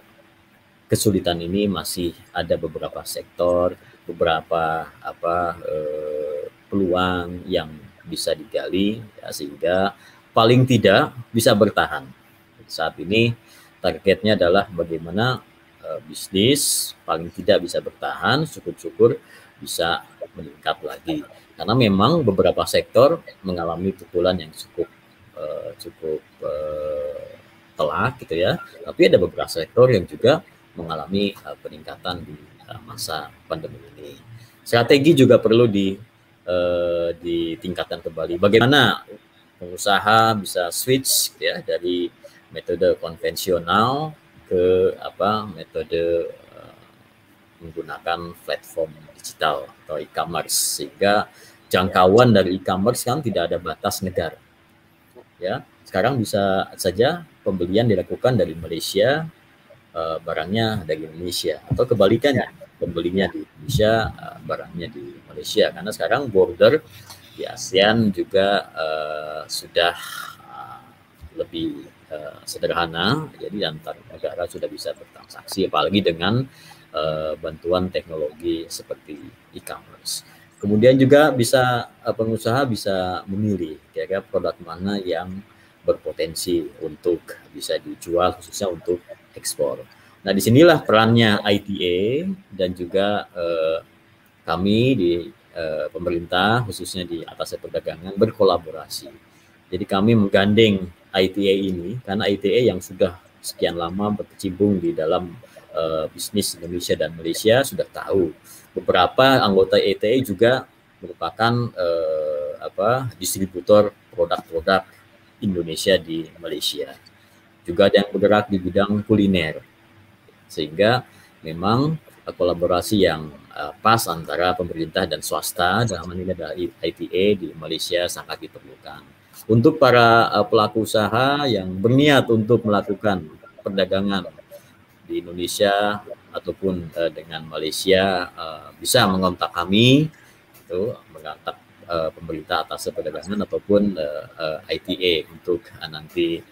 kesulitan ini masih ada beberapa sektor, beberapa apa eh, peluang yang bisa digali ya, sehingga paling tidak bisa bertahan. Saat ini targetnya adalah bagaimana eh, bisnis paling tidak bisa bertahan, syukur-syukur bisa meningkat lagi. Karena memang beberapa sektor mengalami pukulan yang cukup eh, cukup eh, telak gitu ya. Tapi ada beberapa sektor yang juga mengalami uh, peningkatan di uh, masa pandemi ini. Strategi juga perlu di uh, ditingkatkan kembali. Bagaimana pengusaha bisa switch ya dari metode konvensional ke apa metode menggunakan platform digital atau e-commerce sehingga jangkauan dari e-commerce kan tidak ada batas negara. Ya, sekarang bisa saja pembelian dilakukan dari Malaysia, uh, barangnya dari Indonesia atau kebalikannya pembelinya di Indonesia uh, barangnya di Malaysia. Karena sekarang border di ASEAN juga uh, sudah uh, lebih uh, sederhana. Jadi antar negara sudah bisa bertransaksi apalagi dengan uh, bantuan teknologi seperti e-commerce. Kemudian juga bisa pengusaha bisa memilih kira-kira produk mana yang berpotensi untuk bisa dijual khususnya untuk ekspor. Nah di sinilah perannya ITA dan juga eh, kami di eh, pemerintah khususnya di atas perdagangan berkolaborasi. Jadi kami menggandeng ITA ini karena ITA yang sudah sekian lama berkecimpung di dalam eh, bisnis Indonesia dan Malaysia sudah tahu beberapa anggota ITA juga merupakan eh, apa distributor produk-produk Indonesia di Malaysia. Juga ada yang bergerak di bidang kuliner. Sehingga memang kolaborasi yang uh, pas antara pemerintah dan swasta dalam hal ini adalah ITA di Malaysia sangat diperlukan. Untuk para uh, pelaku usaha yang berniat untuk melakukan perdagangan di Indonesia ataupun uh, dengan Malaysia uh, bisa mengontak kami itu mengontak uh, pemerintah atas perdagangan ataupun uh, uh, ITA untuk uh, nanti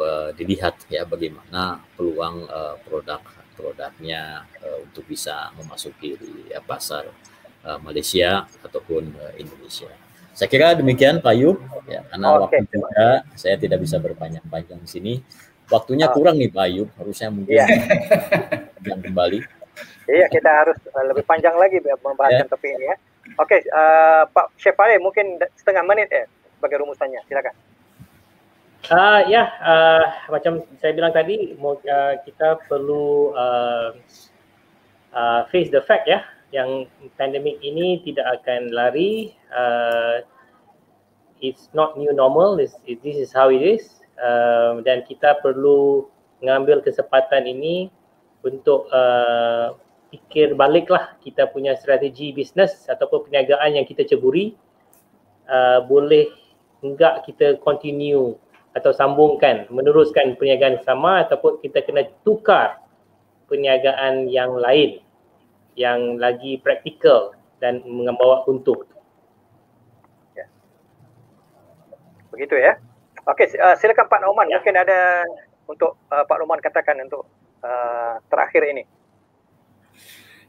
uh, dilihat ya bagaimana peluang uh, produk produknya uh, untuk bisa memasuki di uh, pasar uh, Malaysia ataupun uh, Indonesia. Saya kira demikian Pak Yub ya karena okay. waktu juga saya tidak bisa berpanjang-panjang di sini. Waktunya oh. kurang nih Pak Yub, harusnya mungkin yeah. kembali. Iya, kita harus lebih panjang lagi membahas yeah. topik ini ya. Oke, okay, uh, Pak Syefale mungkin setengah menit ya sebagai rumusannya. Silakan. Uh, ya, uh, macam saya bilang tadi, uh, kita perlu uh, uh, face the fact ya, yang pandemik ini tidak akan lari. Uh, it's not new normal. This, this is how it is. Uh, dan kita perlu mengambil kesempatan ini untuk uh, fikir baliklah kita punya strategi bisnes ataupun perniagaan yang kita ceburi uh, boleh enggak kita continue atau sambungkan meneruskan perniagaan sama ataupun kita kena tukar perniagaan yang lain yang lagi praktikal dan membawa untung. Ya. Begitu ya. Okey, uh, silakan Pak Norman. Ya. Mungkin ada untuk uh, Pak Norman katakan untuk uh, terakhir ini.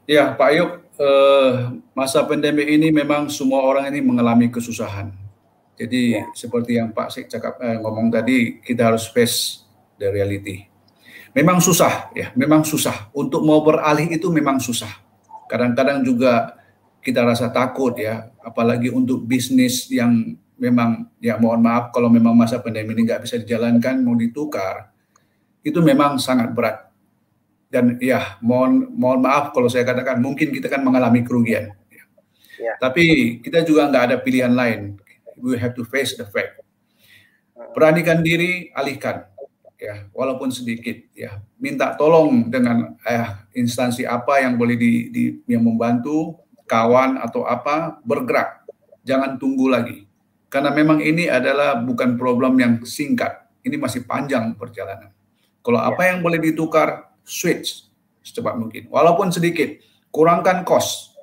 Ya, Pak Ayub, eh, masa pandemi ini memang semua orang ini mengalami kesusahan. Jadi ya. seperti yang Pak Sik cakap eh, ngomong tadi, kita harus face the reality. Memang susah ya, memang susah. Untuk mau beralih itu memang susah. Kadang-kadang juga kita rasa takut ya, apalagi untuk bisnis yang memang ya mohon maaf kalau memang masa pandemi ini nggak bisa dijalankan mau ditukar, itu memang sangat berat dan ya mohon mohon maaf kalau saya katakan mungkin kita kan mengalami kerugian. Ya. Tapi kita juga nggak ada pilihan lain. We have to face the fact. Beranikan diri, alihkan, ya walaupun sedikit, ya minta tolong dengan eh, instansi apa yang boleh di, di yang membantu, kawan atau apa bergerak, jangan tunggu lagi, karena memang ini adalah bukan problem yang singkat, ini masih panjang perjalanan. Kalau apa ya. yang boleh ditukar switch secepat mungkin. Walaupun sedikit, kurangkan cost.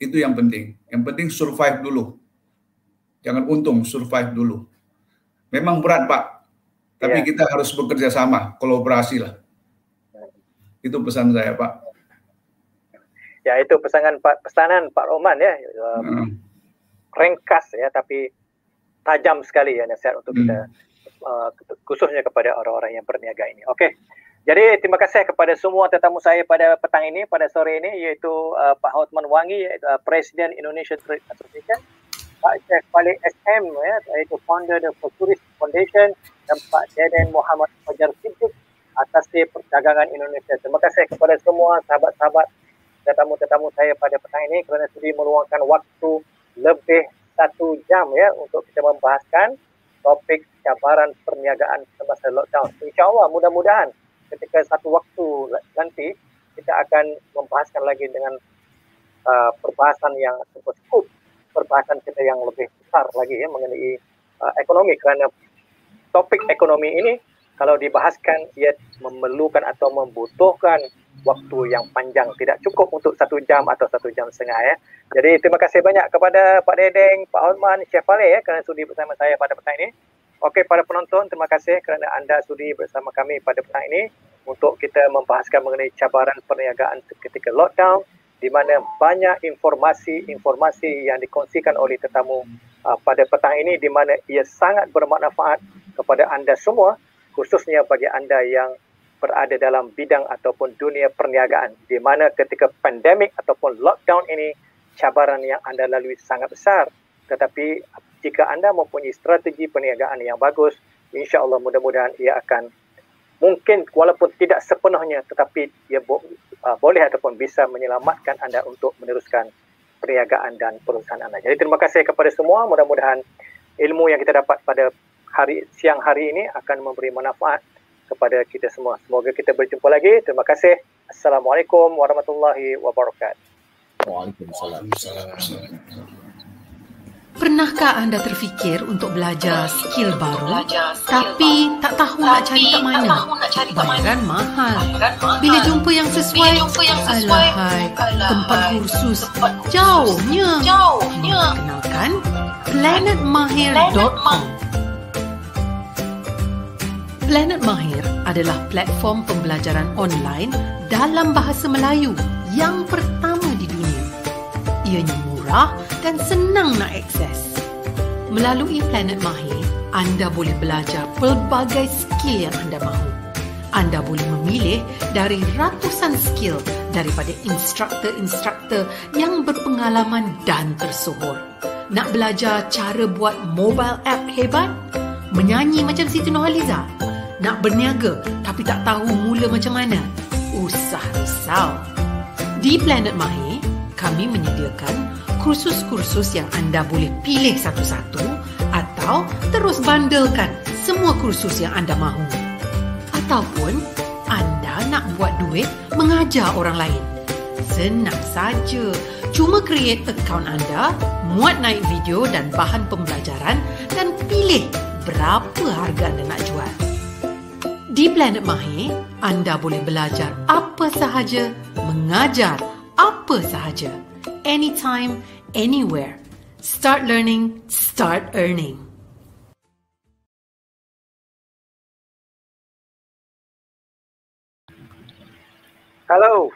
Itu yang penting. Yang penting survive dulu. Jangan untung, survive dulu. Memang berat, Pak. Tapi yeah. kita harus bekerja sama, kolaborasi lah. Itu pesan saya, Pak. Ya, itu pesanan Pak pesanan Pak Roman ya. Hmm. Ringkas ya, tapi tajam sekali ya nasihat untuk hmm. kita uh, khususnya kepada orang-orang yang berniaga ini. Oke. Okay. Jadi terima kasih kepada semua tetamu saya pada petang ini, pada sore ini, iaitu uh, Pak Hotman Wangi, uh, Presiden Indonesia Trade Association, Pak Syekh Falik SM, ya, iaitu founder The Futurist Foundation, dan Pak Deden Muhammad Fajar Siddiq, atas perdagangan Indonesia. Terima kasih kepada semua sahabat-sahabat tetamu-tetamu saya pada petang ini kerana sudi meluangkan waktu lebih satu jam ya untuk kita membahaskan topik cabaran perniagaan semasa lockdown. InsyaAllah mudah-mudahan ketika satu waktu nanti kita akan membahaskan lagi dengan uh, perbahasan yang cukup perbahasan kita yang lebih besar lagi ya mengenai uh, ekonomi kerana topik ekonomi ini kalau dibahaskan ia memerlukan atau membutuhkan waktu yang panjang tidak cukup untuk satu jam atau satu jam setengah ya. Jadi terima kasih banyak kepada Pak Dedeng, Pak Osman, Chef Ale ya kerana sudi bersama saya pada petang ini. Okey para penonton terima kasih kerana anda sudi bersama kami pada petang ini untuk kita membahaskan mengenai cabaran perniagaan ketika lockdown di mana banyak informasi-informasi yang dikongsikan oleh tetamu uh, pada petang ini di mana ia sangat bermanfaat kepada anda semua khususnya bagi anda yang berada dalam bidang ataupun dunia perniagaan di mana ketika pandemik ataupun lockdown ini cabaran yang anda lalui sangat besar. Tetapi jika anda mempunyai strategi perniagaan yang bagus insya-Allah mudah-mudahan ia akan mungkin walaupun tidak sepenuhnya tetapi ia uh, boleh ataupun bisa menyelamatkan anda untuk meneruskan perniagaan dan perusahaan anda. Jadi terima kasih kepada semua. Mudah-mudahan ilmu yang kita dapat pada hari siang hari ini akan memberi manfaat kepada kita semua. Semoga kita berjumpa lagi. Terima kasih. Assalamualaikum warahmatullahi wabarakatuh. Waalaikumsalam. Pernahkah anda terfikir untuk belajar skill baru tapi tak tahu nak cari kat mana? Bayaran mahal. Bila jumpa yang sesuai, alahai, tempat kursus jauhnya. Kenalkan planetmahir.com Planet Mahir adalah platform pembelajaran online dalam bahasa Melayu yang pertama di dunia. Ianya murah dan senang nak akses. Melalui Planet Mahir, anda boleh belajar pelbagai skill yang anda mahu. Anda boleh memilih dari ratusan skill daripada instruktor-instruktor yang berpengalaman dan tersohor. Nak belajar cara buat mobile app hebat? Menyanyi macam Siti Nurhaliza? Nak berniaga tapi tak tahu mula macam mana? Usah risau. Di Planet Mahir, kami menyediakan kursus-kursus yang anda boleh pilih satu-satu atau terus bandelkan semua kursus yang anda mahu. Ataupun anda nak buat duit mengajar orang lain. Senang saja. Cuma create account anda, muat naik video dan bahan pembelajaran dan pilih berapa harga anda nak jual. Di Planet Mahir, anda boleh belajar apa sahaja, mengajar apa sahaja. Anytime, anywhere. Start learning, start earning. Hello,